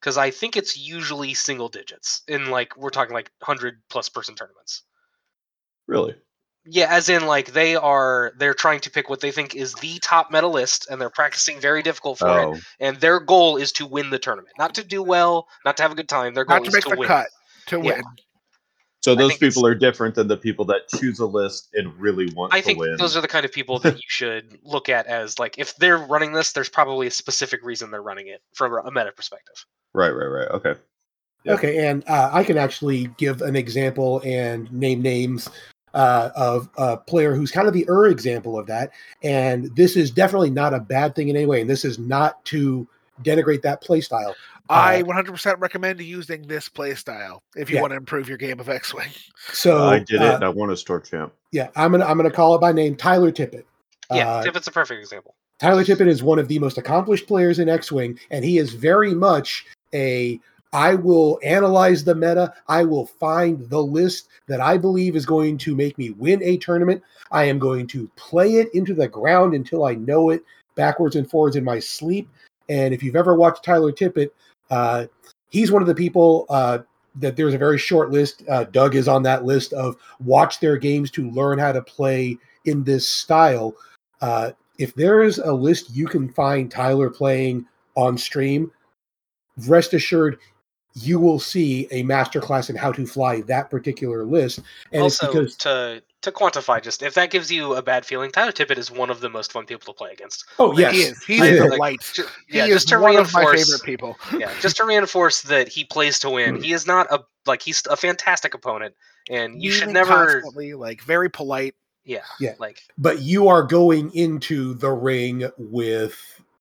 Because I think it's usually single digits in like we're talking like hundred plus person tournaments. Really? Yeah, as in like they are they're trying to pick what they think is the top medalist and they're practicing very difficult for it Oh, and their goal is to win the tournament, not to do well, not to have a good time. Their goal Not to is make to the win. cut, to Yeah. win. So those people are different than the people that choose a list and really want to. I to think win. those are the kind of people that you should look at as like if they're running this, there's probably a specific reason they're running it from a meta perspective. Right, right, right. Okay. Yeah. Okay, and uh, I can actually give an example and name names uh, of a player who's kind of the er example of that. And this is definitely not a bad thing in any way. And this is not to denigrate that play style. I Uh, 100% recommend using this play style if you Yeah. want to improve your game of X-wing. So I did it. uh, and I won a store champ. yeah, I'm gonna I'm gonna call it by name, Tyler Tippett. Yeah, Uh, Tippett's a perfect example. Tyler Tippett is one of the most accomplished players in X-wing, and he is very much a. I will analyze the meta. I will find the list that I believe is going to make me win a tournament. I am going to play it into the ground until I know it backwards and forwards in my sleep. And if you've ever watched Tyler Tippett, uh, he's one of the people uh, that there's a very short list. Uh, Doug is on that list of watch their games to learn how to play in this style. Uh, if there is a list you can find Tyler playing on stream, rest assured you will see a masterclass in how to fly that particular list. And also, because to to quantify, just if that gives you a bad feeling, Tyler Tippett is one of the most fun people to play against. oh yes, He is. He's I- a like, delight. Ju- He yeah, is just to one of my favorite people. yeah, just to reinforce that he plays to win. Hmm. He is not a like he's a fantastic opponent, and you should never. like very polite. Yeah. Yeah. Like but you are going into the ring with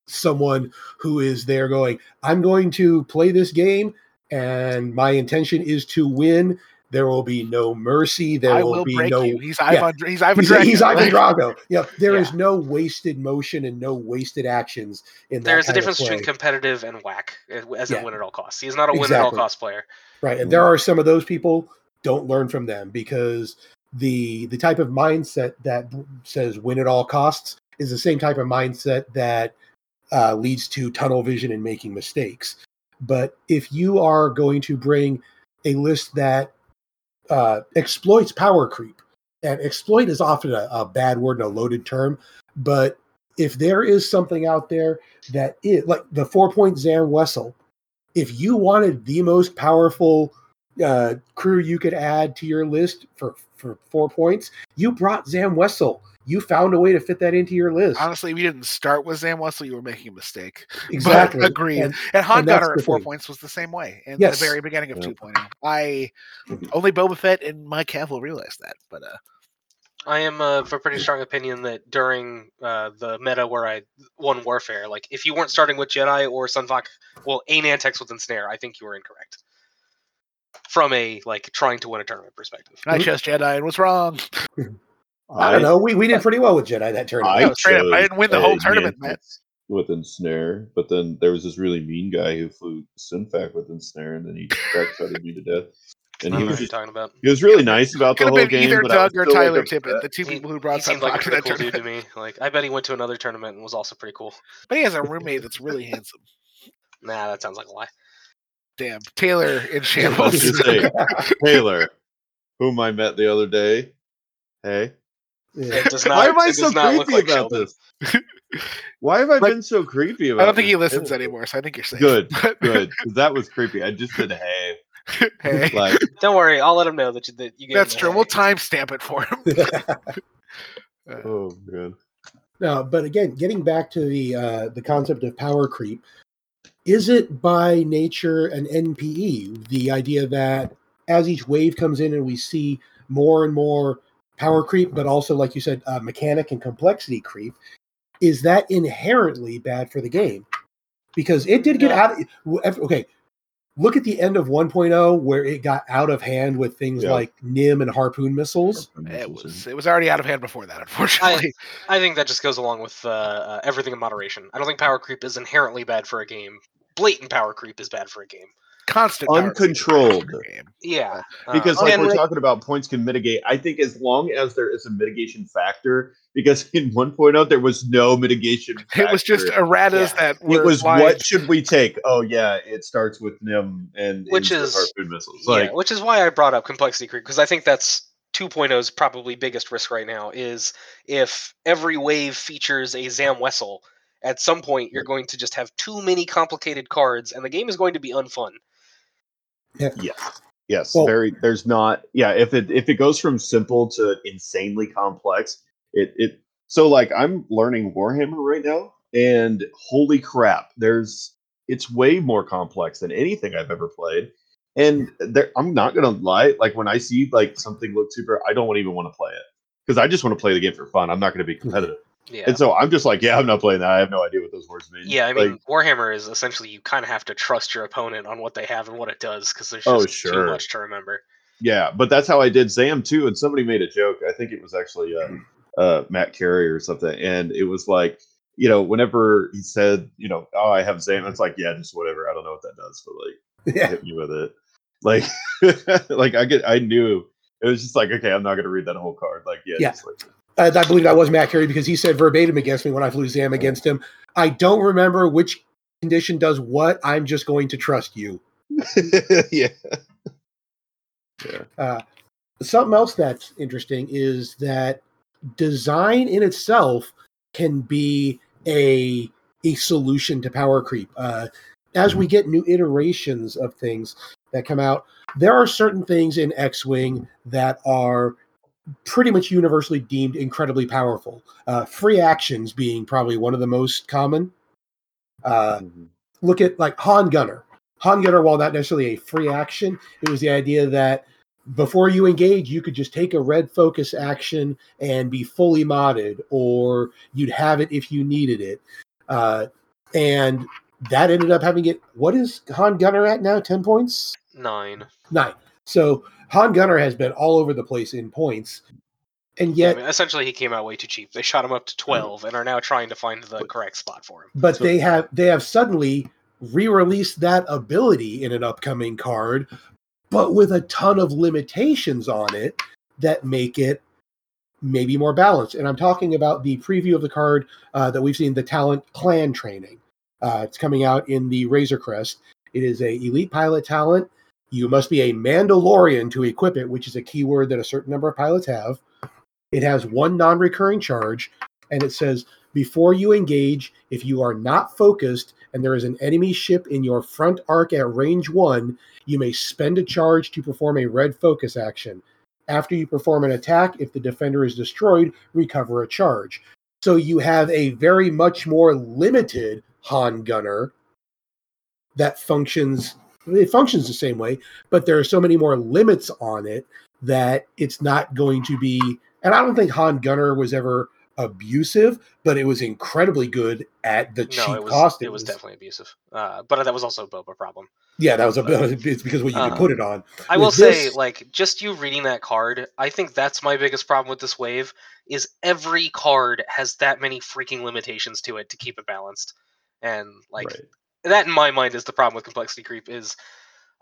someone who is there going, I'm going to play this game and my intention is to win. There will be no mercy. There I will, will be break no. you. He's Ivan. He's Ivan He's, Drago. he's Ivan? Drago. Yeah, there is Yeah. no wasted motion and no wasted actions in that. there's a kind of difference between competitive and whack, uh, as Yeah. in win at all costs. He's not a win at all Exactly. cost player. right and there are some of those people don't learn from them because the the type of mindset that says win at all costs is the same type of mindset that uh, leads to tunnel vision and making mistakes but if you are going to bring a list that uh, exploits power creep and exploit is often a, a bad word and a loaded term but if there is something out there that is like the four point Zam Wesell if you wanted the most powerful uh, crew you could add to your list for for four points, you brought Zam Wesell. You found a way to fit that into your list. Honestly, if you didn't start with Zam Wesell, you were making a mistake. But exactly. agreed. And- And, Han and that's Gunner at four thing. points was the same way in Yes. the very beginning of Yeah. 2.0. I only Boba Fett and Mike Cavill realized that, but uh, I am uh, of a pretty strong opinion that during uh, the meta where I won Warfare, like if you weren't starting with Jedi or Sun Fac, well, a Nantex with Ensnare, I think you were incorrect. From a like trying to win a tournament perspective. I chose Jedi and was wrong. I don't know. We, we did pretty well with Jedi that tournament. I was straight up- I didn't win the whole uh, tournament, man. With ensnare, but then there was this really mean guy who flew Sun Fac with ensnare, and then he backshotted me to death. And don't he was you're just, talking about. he was really nice about the whole game. either but I Doug or still, like, Tyler. Tippett, the two He- people who He brought seemed like to that cool dude tournament. to me. Like I bet he went to another tournament and was also pretty cool. But he has a roommate that's really handsome. Nah, that sounds like a lie. Damn, Taylor in Let's shambles. Taylor, whom I met the other day. Hey, Yeah. It does not. why am I so does not look creepy like about Sheldon. this? Why have I Like, been so creepy about? I don't think he this? listens anymore, so I think you're safe. Good, But- good. 'cause That was creepy. I just said hey, hey, like Don't worry, I'll let him know that you, that you gave that's true. hey. We'll timestamp it for him. oh good. No, but again, getting back to the uh, the concept of power creep, is it by nature an NPE? The idea that as each wave comes in and we see more and more power creep, but also, like you said, uh, mechanic and complexity creep, is that inherently bad for the game? Because it did get No. out. Of, okay, look at the end of 1.0 where it got out of hand with things Yeah. like Nym and harpoon missiles. It was it was already out of hand before that, unfortunately. I think that just goes along with uh, uh, everything in moderation. I don't think power creep is inherently bad for a game. Blatant power creep is bad for a game. Constant power creep is Uncontrolled. game. Yeah, uh, because like we're talking about points can mitigate i think as long as there is a mitigation factor because in 1.0 there was no mitigation It was just factor. erratas Yeah. that were it was lines- what should we take oh yeah it starts with Nym and Which is- harpoon missiles yeah, which is why I brought up complexity creep because I think that's 2.0's probably biggest risk right now is if every wave features a Zam Wesell, at some point you're going to just have too many complicated cards and the game is going to be unfun. Yes yes Well- very there's not yeah if it if it goes from simple to insanely complex it it so like i'm learning warhammer right now and holy crap there's it's way more complex than anything i've ever played and there i'm not gonna lie like when i see like something look super i don't even want to play it because i just want to play the game for fun i'm not gonna be competitive Yeah. and so i'm just like yeah i'm not playing that i have no idea what those words mean yeah, I Like, mean, Warhammer is essentially you kind of have to trust your opponent on what they have and what it does because there's just Oh, too much to remember. Yeah, but that's how I did Zam too. And somebody made a joke. I think it was actually uh, uh, Matt Carey or something. And it was like, you know, whenever he said, you know, oh, I have Zam, it's like, yeah, just whatever. I don't know what that does, but like, Yeah. hit me with it. Like, like I get, I knew it was just like, okay, I'm not gonna read that whole card. Like, yeah, Yeah. just like, Uh, I believe that was Matt Carey because he said verbatim against me when I flew Zam against him. I don't remember which condition does what. I'm just going to trust you. yeah, Uh, something else that's interesting is that design in itself can be a a solution to power creep. Uh, as we get new iterations of things that come out, there are certain things in X-wing that are pretty much universally deemed incredibly powerful. Uh, free actions being probably one of the most common. Uh, Mhm. look at like Han Gunner. Han Gunner, while not necessarily a free action, it was the idea that before you engage, you could just take a red focus action and be fully modded, or you'd have it if you needed it. Uh, and that ended up having it. What is Han Gunner at now? 10 points? Nine. Nine. So Han Gunner has been all over the place in points. And I yet, mean, essentially, he came out way too cheap. They shot him up to twelve and are now trying to find the correct spot for him. but So- they have they have suddenly re-released that ability in an upcoming card, but with a ton of limitations on it that make it maybe more balanced. And I'm talking about the preview of the card uh, that we've seen, the Talent Clan Training. Uh, it's coming out in the Razor Crest. It is a elite pilot talent. You must be a Mandalorian to equip it, which is a keyword that a certain number of pilots have. It has one non-recurring charge, and it says before you engage, if you are not focused and there is an enemy ship in your front arc at range one, you may spend a charge to perform a red focus action. After you perform an attack, if the defender is destroyed, recover a charge. So you have a very much more limited Han Gunner that functions. It functions the same way, but there are so many more limits on it that it's not going to be. And I don't think Han Gunner was ever abusive, but it was incredibly good at the cheap No, it was cost. it was definitely abusive. Uh, but that was also a Boba problem. yeah, that was a bit. It's because what you Uh, could put it on. I With will say, like, just you reading that card, I think that's my biggest problem with this wave. Is every card has that many freaking limitations to it to keep it balanced, and like right. that in my mind is the problem with complexity creep. Is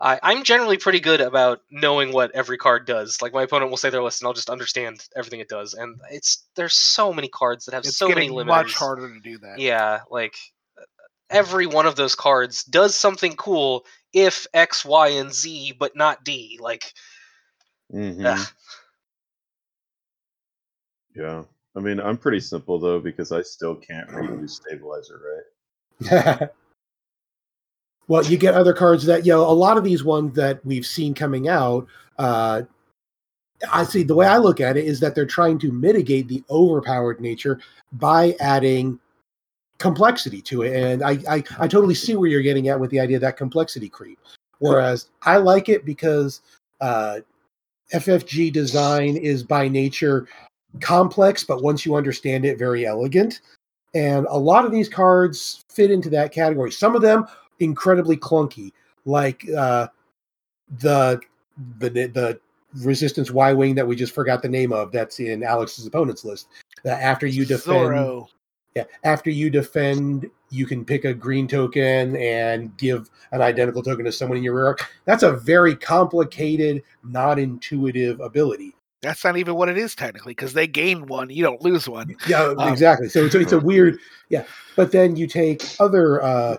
I, I'm generally pretty good about knowing what every card does. Like my opponent will say their list, and I'll just understand everything it does. And it's there's so many cards that have It's so many limiters. much harder to do that. Yeah, like every one of those cards does something cool if X, Y, and Z, but not D. Like, Mhm. Yeah. I mean, I'm pretty simple though because I still can't redo stabilizer, right? well, you get other cards that you know. A lot of these ones that we've seen coming out. Uh, I see the way I look at it is that they're trying to mitigate the overpowered nature by adding complexity to it, and I, I I totally see where you're getting at with the idea of that complexity creep. Whereas I like it because uh, FFG design is by nature complex, but once you understand it, very elegant. And a lot of these cards fit into that category. Some of them incredibly clunky, like uh, the the the resistance Y wing that we just forgot the name of. That's in Alex's opponent's list. That after you defend, Zorro. yeah, after you defend, you can pick a green token and give an identical token to someone in your rear. That's a very complicated, not intuitive ability. That's not even what it is technically, because they gain one, you don't lose one. Yeah, Um, exactly. So it's, a- it's a weird, yeah. But then you take other uh,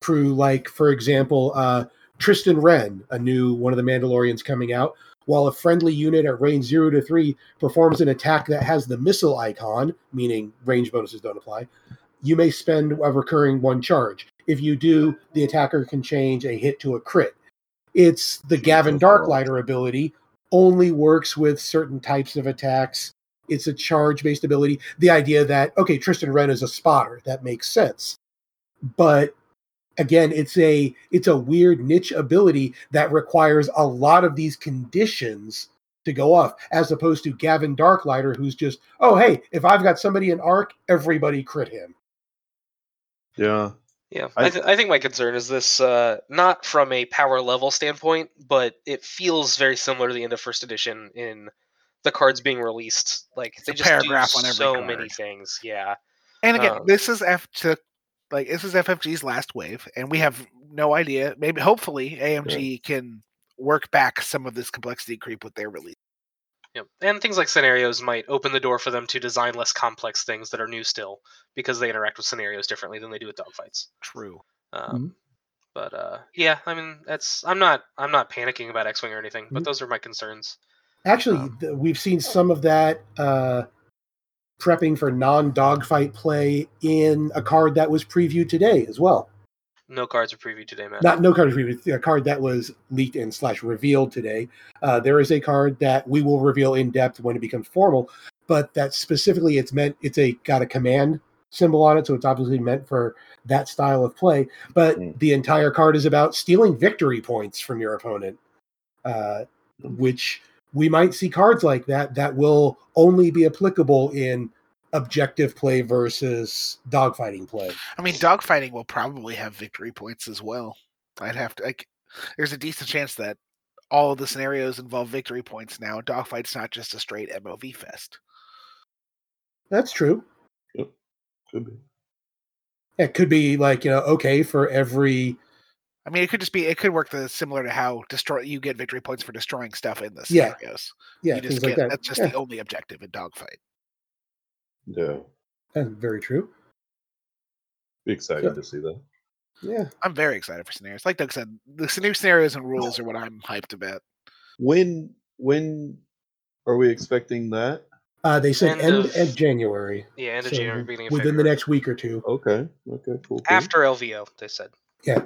crew, like for example, uh, Tristan Wren, a new one of the Mandalorians coming out. While a friendly unit at range zero to three performs an attack that has the missile icon, meaning range bonuses don't apply, you may spend a recurring one charge. If you do, the attacker can change a hit to a crit. It's the Gavin Darklighter ability, only works with certain types of attacks. It's a charge based ability. The idea that, okay, Tristan Wren is a spotter, that makes sense. But again, it's a it's a weird niche ability that requires a lot of these conditions to go off, as opposed to Gavin Darklighter, who's just, oh hey, if I've got somebody in arc, everybody crit him. Yeah. Yeah. I, th- I think my concern is this uh, not from a power level standpoint, but it feels very similar to the end of first edition in the cards being released. Like they just paragraph do on every so card. many things. Yeah. And again, Um, this is F to like this is FFG's last wave, and we have no idea. Maybe hopefully AMG can work back some of this complexity creep with their release. Yep. And things like scenarios might open the door for them to design less complex things that are new still, because they interact with scenarios differently than they do with dogfights. True. Um, But uh, yeah, I mean, that's I'm not I'm not panicking about X-wing or anything, but Mhm. those are my concerns. Actually, Um, th- we've seen some of that uh, prepping for non dogfight play in a card that was previewed today as well. No cards are previewed today, man. Not no card previewed, a card that was leaked and slash revealed today. Uh, there is a card that we will reveal in depth when it becomes formal, but that specifically it's meant it's a got a command symbol on it, so it's obviously meant for that style of play. But Mm. the entire card is about stealing victory points from your opponent. Uh, which we might see cards like that that will only be applicable in objective play versus dogfighting play. I mean, dogfighting will probably have victory points as well. I'd have to like. There's a decent chance that all of the scenarios involve victory points now. Dogfight's not just a straight MOV fest. That's true. Could be. It could be like, you know, okay, for every I mean, it could just be. It could work the similar to how destroy you get victory points for destroying stuff in the scenarios. yeah, you things just like that. that's just yeah, the only objective in dogfight. Yeah. that's very true. Be excited Yeah. to see that. Yeah. I'm very excited for scenarios. Like Doug said, the new scenarios and rules are what I'm hyped about. When when are we expecting that? Uh, they said End end, of- of January. Yeah, end of so January, beginning of within February. the next week or two. Okay. Okay. Cool. cool. After LVO, they said. Yeah.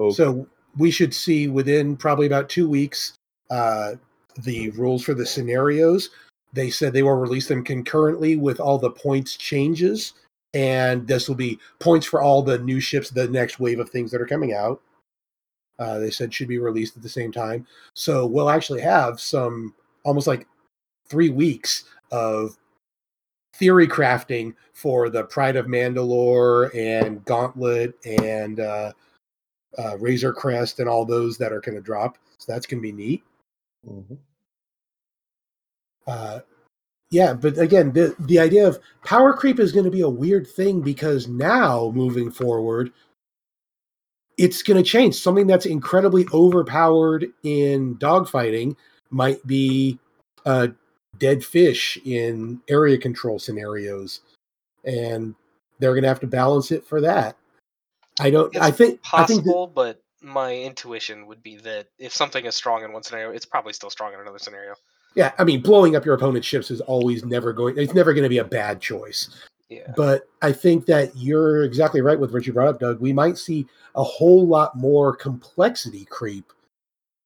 Okay. So we should see within probably about two weeks uh, the rules for the scenarios. They said they will release them concurrently with all the points changes, and this will be points for all the new ships, the next wave of things that are coming out. Uh, they said should be released at the same time, so we'll actually have some almost like three weeks of theory crafting for the Pride of Mandalore and Gauntlet and uh, uh, Razor Crest and all those that are going to drop. So that's going to be neat. Mhm. Uh, yeah, but again, the the idea of power creep is going to be a weird thing because now moving forward, it's going to change. Something that's incredibly overpowered in dogfighting might be a dead fish in area control scenarios, and they're going to have to balance it for that. I don't. I It's think. I think. that- Possible, but my intuition would be that if something is strong in one scenario, it's probably still strong in another scenario. Yeah, I mean, blowing up your opponent's ships is always never going. It's never going to be a bad choice. Yeah. But I think that you're exactly right with what you brought up, Doug. We might see a whole lot more complexity creep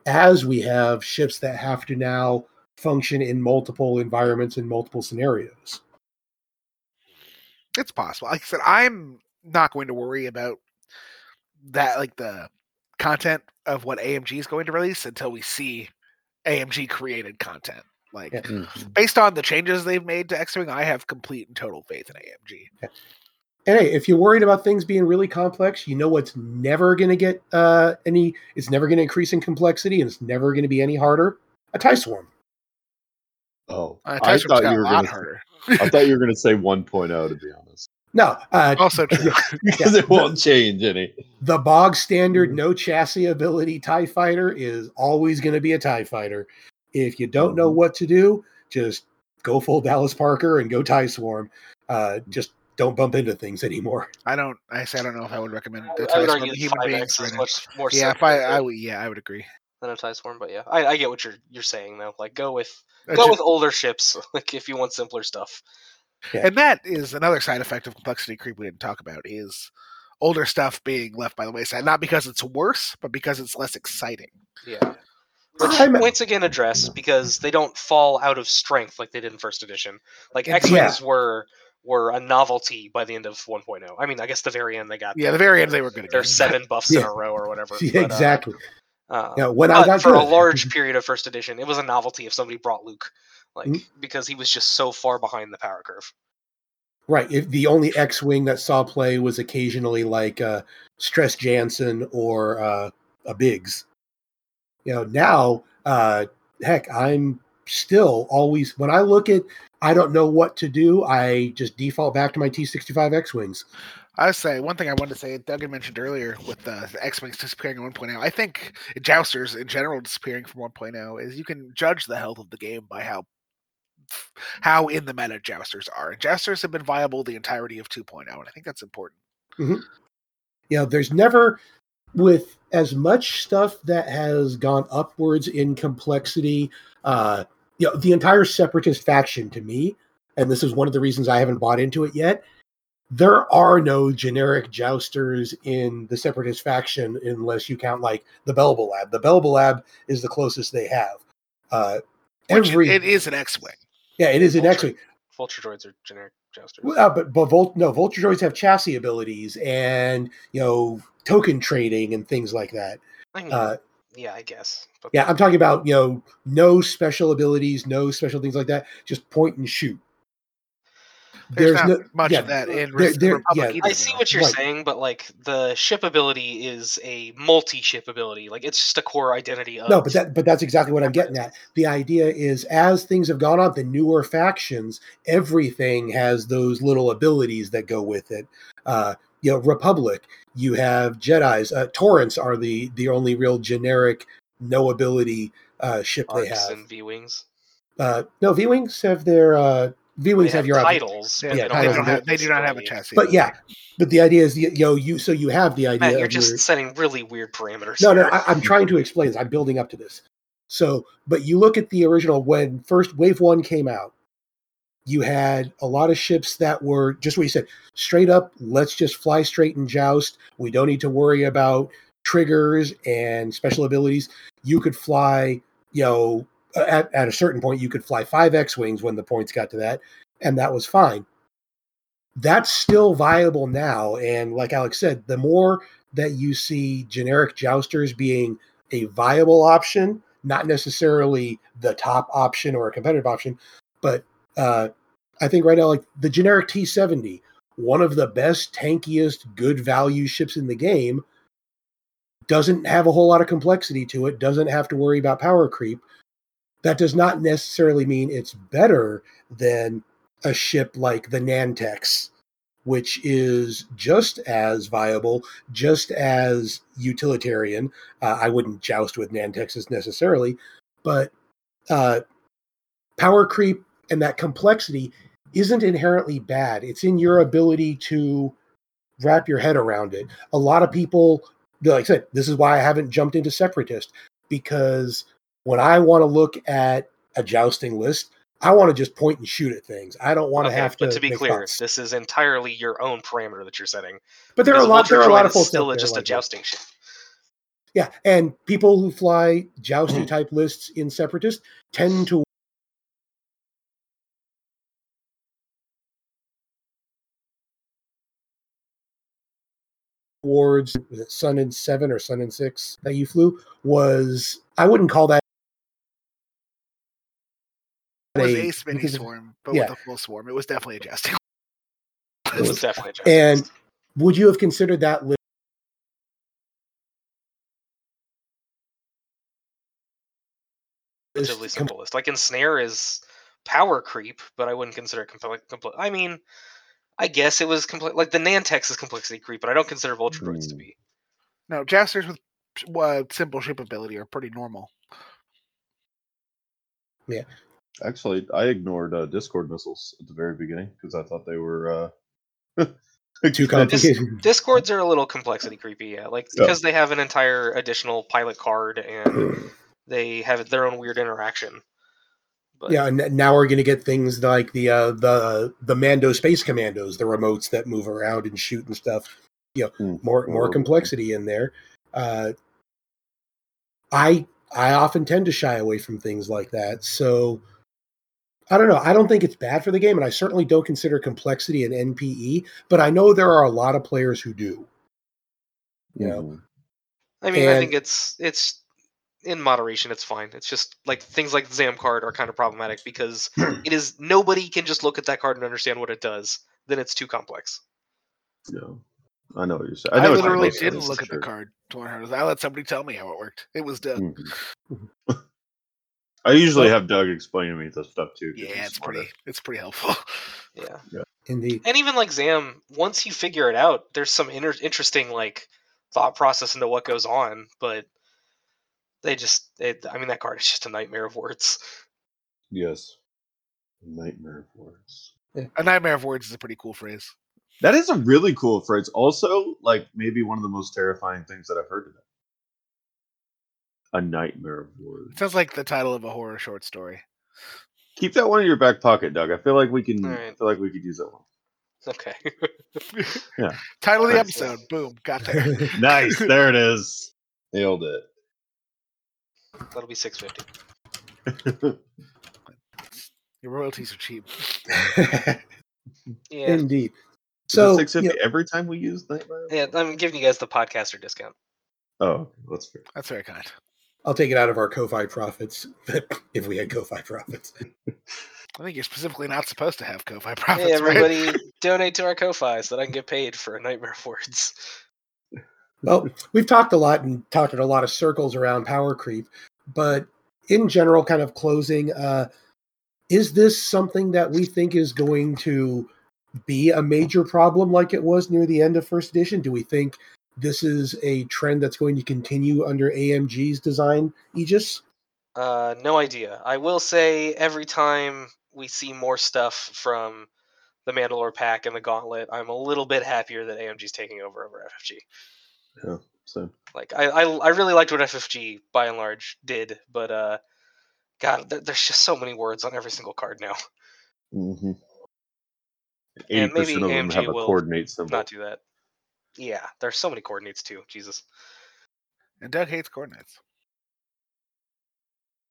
as we have ships that have to now function in multiple environments and multiple scenarios. It's possible. Like I said, I'm not going to worry about that, like the content of what AMG is going to release until we see AMG created content. Like Yeah. Mhm. based on the changes they've made to X-wing, I have complete and total faith in AMG. And hey, if you're worried about things being really complex, you know what's never going to get uh, any. It's never going to increase in complexity, and it's never going to be any harder. A tie swarm. Oh, Uh, I thought you were gonna. I thought you were gonna say 1.0 to be honest, No, uh, Also true. because it won't change any. the bog standard no chassis ability tie fighter is always going to be a tie fighter if you don't know Mhm. what to do just go full dallas parker and go tie swarm uh, just don't bump into things anymore I don't. I say I don't know if I would recommend I the would Tyson argue to that human beings. 5X right is much more Yeah, if simpler I, I would. Yeah, I would agree. than a tie swarm, but yeah, I, I get what you're you're saying though. Like go with Uh, go ju- with older ships, like if you want simpler stuff. And that is another side effect of complexity creep we didn't talk about is older stuff being left by the wayside not because it's worse but because it's less exciting Yeah. Which I'm- points again address because they don't fall out of strength like they did in first edition. Like Yeah. X Wings were were a novelty by the end of 1.0. I mean, I guess the very end they got yeah their- the very end they were good their again. seven buffs in a row or whatever. Yeah, but, uh, exactly uh, yeah when i got for a large period of first edition, it was a novelty if somebody brought Luke, like Mhm. because he was just so far behind the power curve. right if the only x-wing that saw play was occasionally like uh, stress Janson or uh, a biggs you know now uh, heck i'm still always when i look at i don't know what to do i just default back to my t65 x-wings I would say one thing I wanted to say, Doug had mentioned earlier with the, the X-Wings disappearing in 1.0. I think Jousters in general disappearing from 1.0 is you can judge the health of the game by how how in the meta Jousters are. And Jousters have been viable the entirety of 2.0, and I think that's important. you know there's never with as much stuff that has gone upwards in complexity uh you know the entire separatist faction to me and this is one of the reasons i haven't bought into it yet there are no generic jousters in the separatist faction unless you count like the Belbullab the Belbullab is the closest they have uh Which every it is an X-Wing. Yeah it is an Vulture. x-wing Vulture droids are generic jousters. well, uh, but but Volt, no, Vulture droids have chassis abilities and you know token trading and things like that. I mean, Uh, yeah, I guess. But Yeah, I'm talking about you know no special abilities, no special things like that. Just point and shoot. There's, not no much yeah, of that in there- Re- there- Republic yeah. either, I see what you're Right. saying, but like the ship ability is a multi-ship ability. Like it's just a core identity of No, but that but that's exactly what I'm getting at. The idea is as things have gone on, the newer factions, everything has those little abilities that go with it. Uh, you know, Republic, you have Jedi's. Uh, Torrents are the the only real generic no ability uh, ship they arcs have. and V-wings. Uh, no, V wings have their uh, V wings have, your titles, Yeah, but Yeah, they they, don't titles. have, have, they do not have a chassis. But yeah, but the idea is, yo, you so you have the idea. Matt, you're just your- setting really weird parameters. No, no, here. I, I'm trying to explain this. I'm building up to this. So, but you look at the original when first Wave One came out, you had a lot of ships that were just what you said, straight up. Let's just fly straight and joust. We don't need to worry about triggers and special abilities. You could fly, you know, at, at a certain point, you could fly five X wings when the points got to that, and that was fine. That's still viable now, and like Alex said, the more that you see generic jousters being a viable option, not necessarily the top option or a competitive option, but uh, I think right now, like the generic T seventy, one of the best, tankiest, good value ships in the game, doesn't have a whole lot of complexity to it. Doesn't have to worry about power creep. That does not necessarily mean it's better than a ship like the Nantex, which is just as viable, just as utilitarian. Uh, I wouldn't joust with Nantexes necessarily, but uh, power creep and that complexity isn't inherently bad. It's in your ability to wrap your head around it. A lot of people, like I said, this is why I haven't jumped into Separatist because when I want to look at a jousting list, I want to just point and shoot at things. I don't want Okay, to have to. but to be clear, thoughts. this is entirely your own parameter that you're setting. but there are a lot. There are a lot of folks still there just a like that. jousting ship. Yeah, and people who fly jousting mm. type lists in Separatist tend to towards was it Sun and Seven or Sun and Six that you flew was I wouldn't call that It was a- a mini because- swarm, but yeah. with a full swarm. It was definitely a jousting. It was definitely a jousting and would you have considered that list relatively com- simplest. Like Ensnare is power creep, but I wouldn't consider it complete. Compl- I mean, I guess it was complete. Like the Nantex is complexity creep, but I don't consider Vulture droids to Hmm. be. No, jousters with uh, simple ship ability are pretty normal. Actually, I ignored uh, Discord missiles at the very beginning because I thought they were uh, too kind of- complicated? Discords are a little complexity creepy, yeah. Like Yeah. because they have an entire additional pilot card and they have their own weird interaction. But Yeah, and now we're going to get things like the uh, the the Mando Space Commandos, the remotes that move around and shoot and stuff. You know, Hmm. more more Oh. complexity in there. Uh, I I often tend to shy away from things like that. So I don't know. I don't think it's bad for the game, and I certainly don't consider complexity an NPE. But I know there are a lot of players who do. You know, Mhm. I mean, I think it's it's in moderation. It's fine. It's just like things like the Zam card are kind of problematic because it is nobody can just look at that card and understand what it does. Then it's too complex. Yeah. I know what you're saying. I, know what literally didn't look at the card to learn. I let somebody tell me how it worked. It was done. I usually have Doug explain to me this stuff too. Yeah, it's smarter. pretty. It's pretty helpful. Yeah. indeed. and even like Zam, once you figure it out, there's some inter- interesting like thought process into what goes on, but they just, it, I mean, that card is just a nightmare of words. Yes. Nightmare of words. a nightmare of words is a pretty cool phrase. That is a really cool phrase. Also, like maybe one of the most terrifying things that I've heard today. A nightmare of It words. sounds like the title of a horror short story. Keep that one in your back pocket, Doug. I feel like we can. I feel like we could use that one. Okay. yeah. Title of the episode. Boom. Got there. Nice. there it is. Nailed it. That'll be 650. Your royalties are cheap. Yeah. indeed. So So six you know, every time we use nightmare. Yeah, I'm giving you guys the podcaster discount. Oh, that's fair. That's very kind. I'll take it out of our Ko-Fi profits if we had Ko-Fi profits. I think you're specifically not supposed to have Ko-Fi profits, Hey, right? everybody, donate to our Ko-Fi so that I can get paid for Nightmare of Words. Well, we've talked a lot and talked in a lot of circles around power creep, but in general, kind of closing, uh, is this something that we think is going to be a major problem like it was near the end of first edition? Do we think this is a trend that's going to continue under AMG's design aegis? Uh, no idea. I will say every time we see more stuff from the Mandalore pack and the Gauntlet, I'm a little bit happier that AMG's taking over over FFG. Yeah. So Like I, I, I really liked what FFG by and large did, but uh, God, there, there's just so many words on every single card now. mm-hmm. eighty And maybe percent of them AMG have a will coordinate symbol. Not do that. Yeah, there's so many coordinates too. Jesus. And Doug hates coordinates.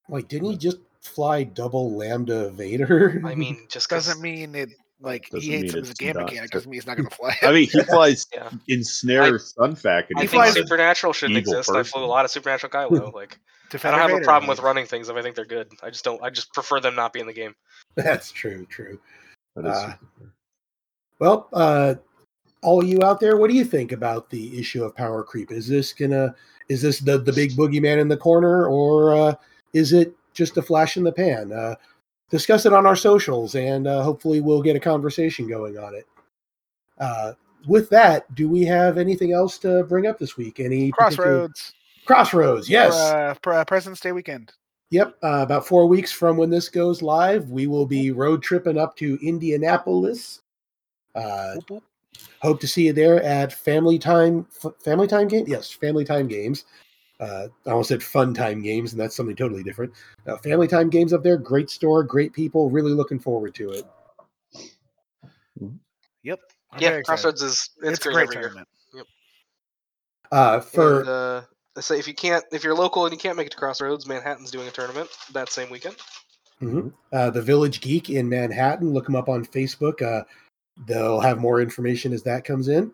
Like, didn't he just fly double lambda Vader? I mean, just Doesn't mean it like he hates mean him as a it's game not- mechanic. Doesn't mean he's not going to fly. I mean, he flies Yeah. ensnare Sun Fac, and I He think flies not a- Supernatural shouldn't evil exist. I flew a lot of Supernatural Kylo. Like, I don't have a Vader problem with running things if I think they're good. I just don't. I just prefer them not be in the game. That's true, true. that is uh. Well, uh, all you out there, what do you think about the issue of power creep? Is this gonna is this the the big boogeyman in the corner, or uh, is it just a flash in the pan? Uh, discuss it on our socials, and uh, hopefully we'll get a conversation going on it. Uh, with that, do we have anything else to bring up this week? Any Crossroads. Crossroads, yes. For, uh, for, uh, President's Day weekend. Yep, uh, about four weeks from when this goes live, we will be road tripping up to Indianapolis. Uh. Hope to see you there at Family Time. F- family Time game, yes, Family Time games. Uh, I almost said Fun Time games, and that's something totally different. Uh, family Time games up there, great store, great people. Really looking forward to it. Yep. I'm yeah. Crossroads is it's, a great, great every year. tournament. Uh, for And, uh, so if you can't, if you're local and you can't make it to Crossroads, Manhattan's doing a tournament that same weekend. Mhm. uh, the Village Geek in Manhattan, look them up on Facebook. Uh, they'll have more information as that comes in.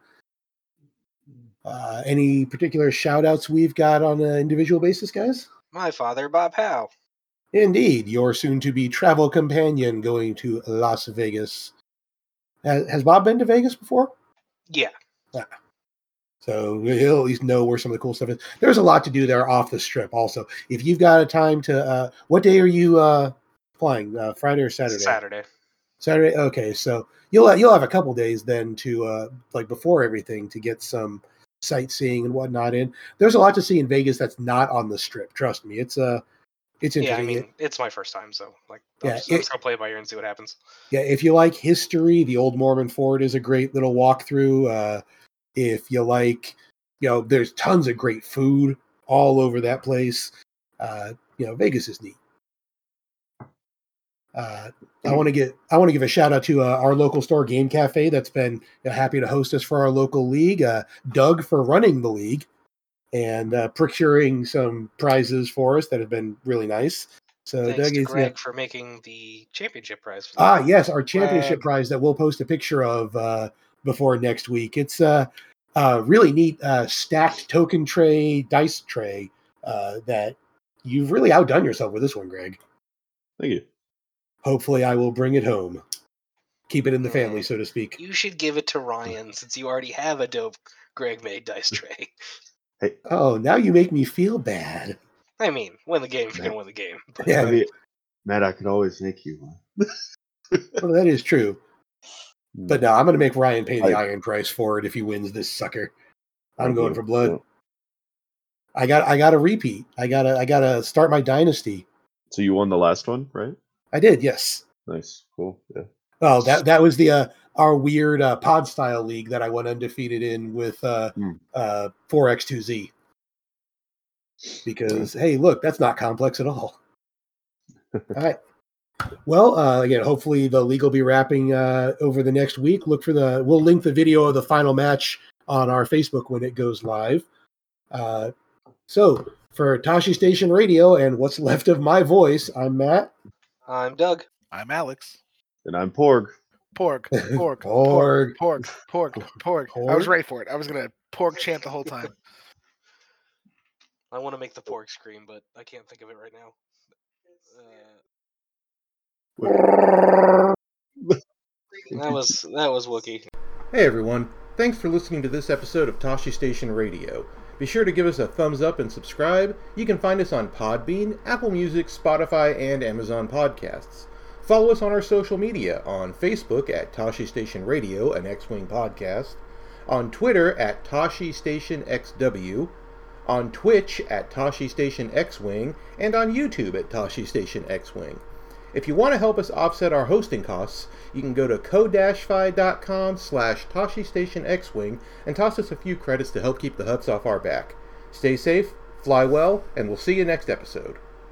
Uh, any particular shout outs we've got on an individual basis, guys? My father, Bob Howe. Indeed, your soon to be travel companion going to Las Vegas. Has, Bob been to Vegas before? Yeah, So he'll at least know where some of the cool stuff is. There's a lot to do there off the strip. Also, if you've got a time to, uh, what day are you uh, flying? Uh, Friday or Saturday? Saturday. Saturday. Okay, so you'll you'll have a couple days then to uh, like before everything to get some sightseeing and whatnot in. There's a lot to see in Vegas that's not on the strip. Trust me, it's uh, it's interesting. Yeah, I mean, it's my first time, so like, I'm, Yeah, just, I'm just gonna play it by ear and see what happens. Yeah, if you like history, the Old Mormon Fort is a great little walkthrough. Uh, if you like, you know, there's tons of great food all over that place. Uh, you know, Vegas is neat. Uh, I want to get I want to give a shout out to uh, our local store Game Cafe that's been you know, happy to host us for our local league. Uh, Doug for running the league and uh, procuring some prizes for us that have been really nice. So Thanks Doug to is yeah. Greg for making the championship prize. For the Ah, yes, our championship Swag. prize that we'll post a picture of uh, before next week. It's a uh, uh, really neat uh, stacked token tray, dice tray uh, that you've really outdone yourself with this one, Greg. Thank you. Hopefully, I will bring it home. Keep it in the family, Mm. so to speak. You should give it to Ryan since you already have a dope Greg made dice tray. Hey. Oh, now you make me feel bad. I mean, win the game if you're gonna win the game. But Yeah, I mean, Matt, I could always make you one. well, that is true. But no, I'm going to make Ryan pay the I- iron price for it if he wins this sucker. I'm Okay, going for blood. well, I got I got a repeat. I got to I got to start my dynasty. So you won the last one, right? I did, yes. Nice, cool, yeah. Oh, that that was the uh, our weird uh, pod style league that I went undefeated in with uh, Hmm. uh, 4x2z. Because hey, look, that's not complex at all. all right. Well, uh, again, hopefully the league will be wrapping uh, over the next week. Look for the we'll link the video of the final match on our Facebook when it goes live. Uh, so for Tosche Station Radio and what's left of my voice, I'm Matt. I'm Doug. I'm Alex. And I'm Porg. Pork, pork, Porg. pork, pork, pork, pork. I was ready for it. I was gonna pork chant the whole time. I want to make the pork scream, but I can't think of it right now. Uh, that was that was Wookie. Hey everyone, thanks for listening to this episode of Tosche Station Radio. Be sure to give us a thumbs up and subscribe. You can find us on Podbean, Apple Music, Spotify, and Amazon Podcasts. Follow us on our social media on Facebook at Tosche Station Radio, an X Wing podcast, on Twitter at Tosche Station XW, on Twitch at Tosche Station X Wing, and on YouTube at Tosche Station X Wing. If you want to help us offset our hosting costs, you can go to ko-fi.com slash X-Wing and toss us a few credits to help keep the Hutts off our back. Stay safe, fly well, and we'll see you next episode.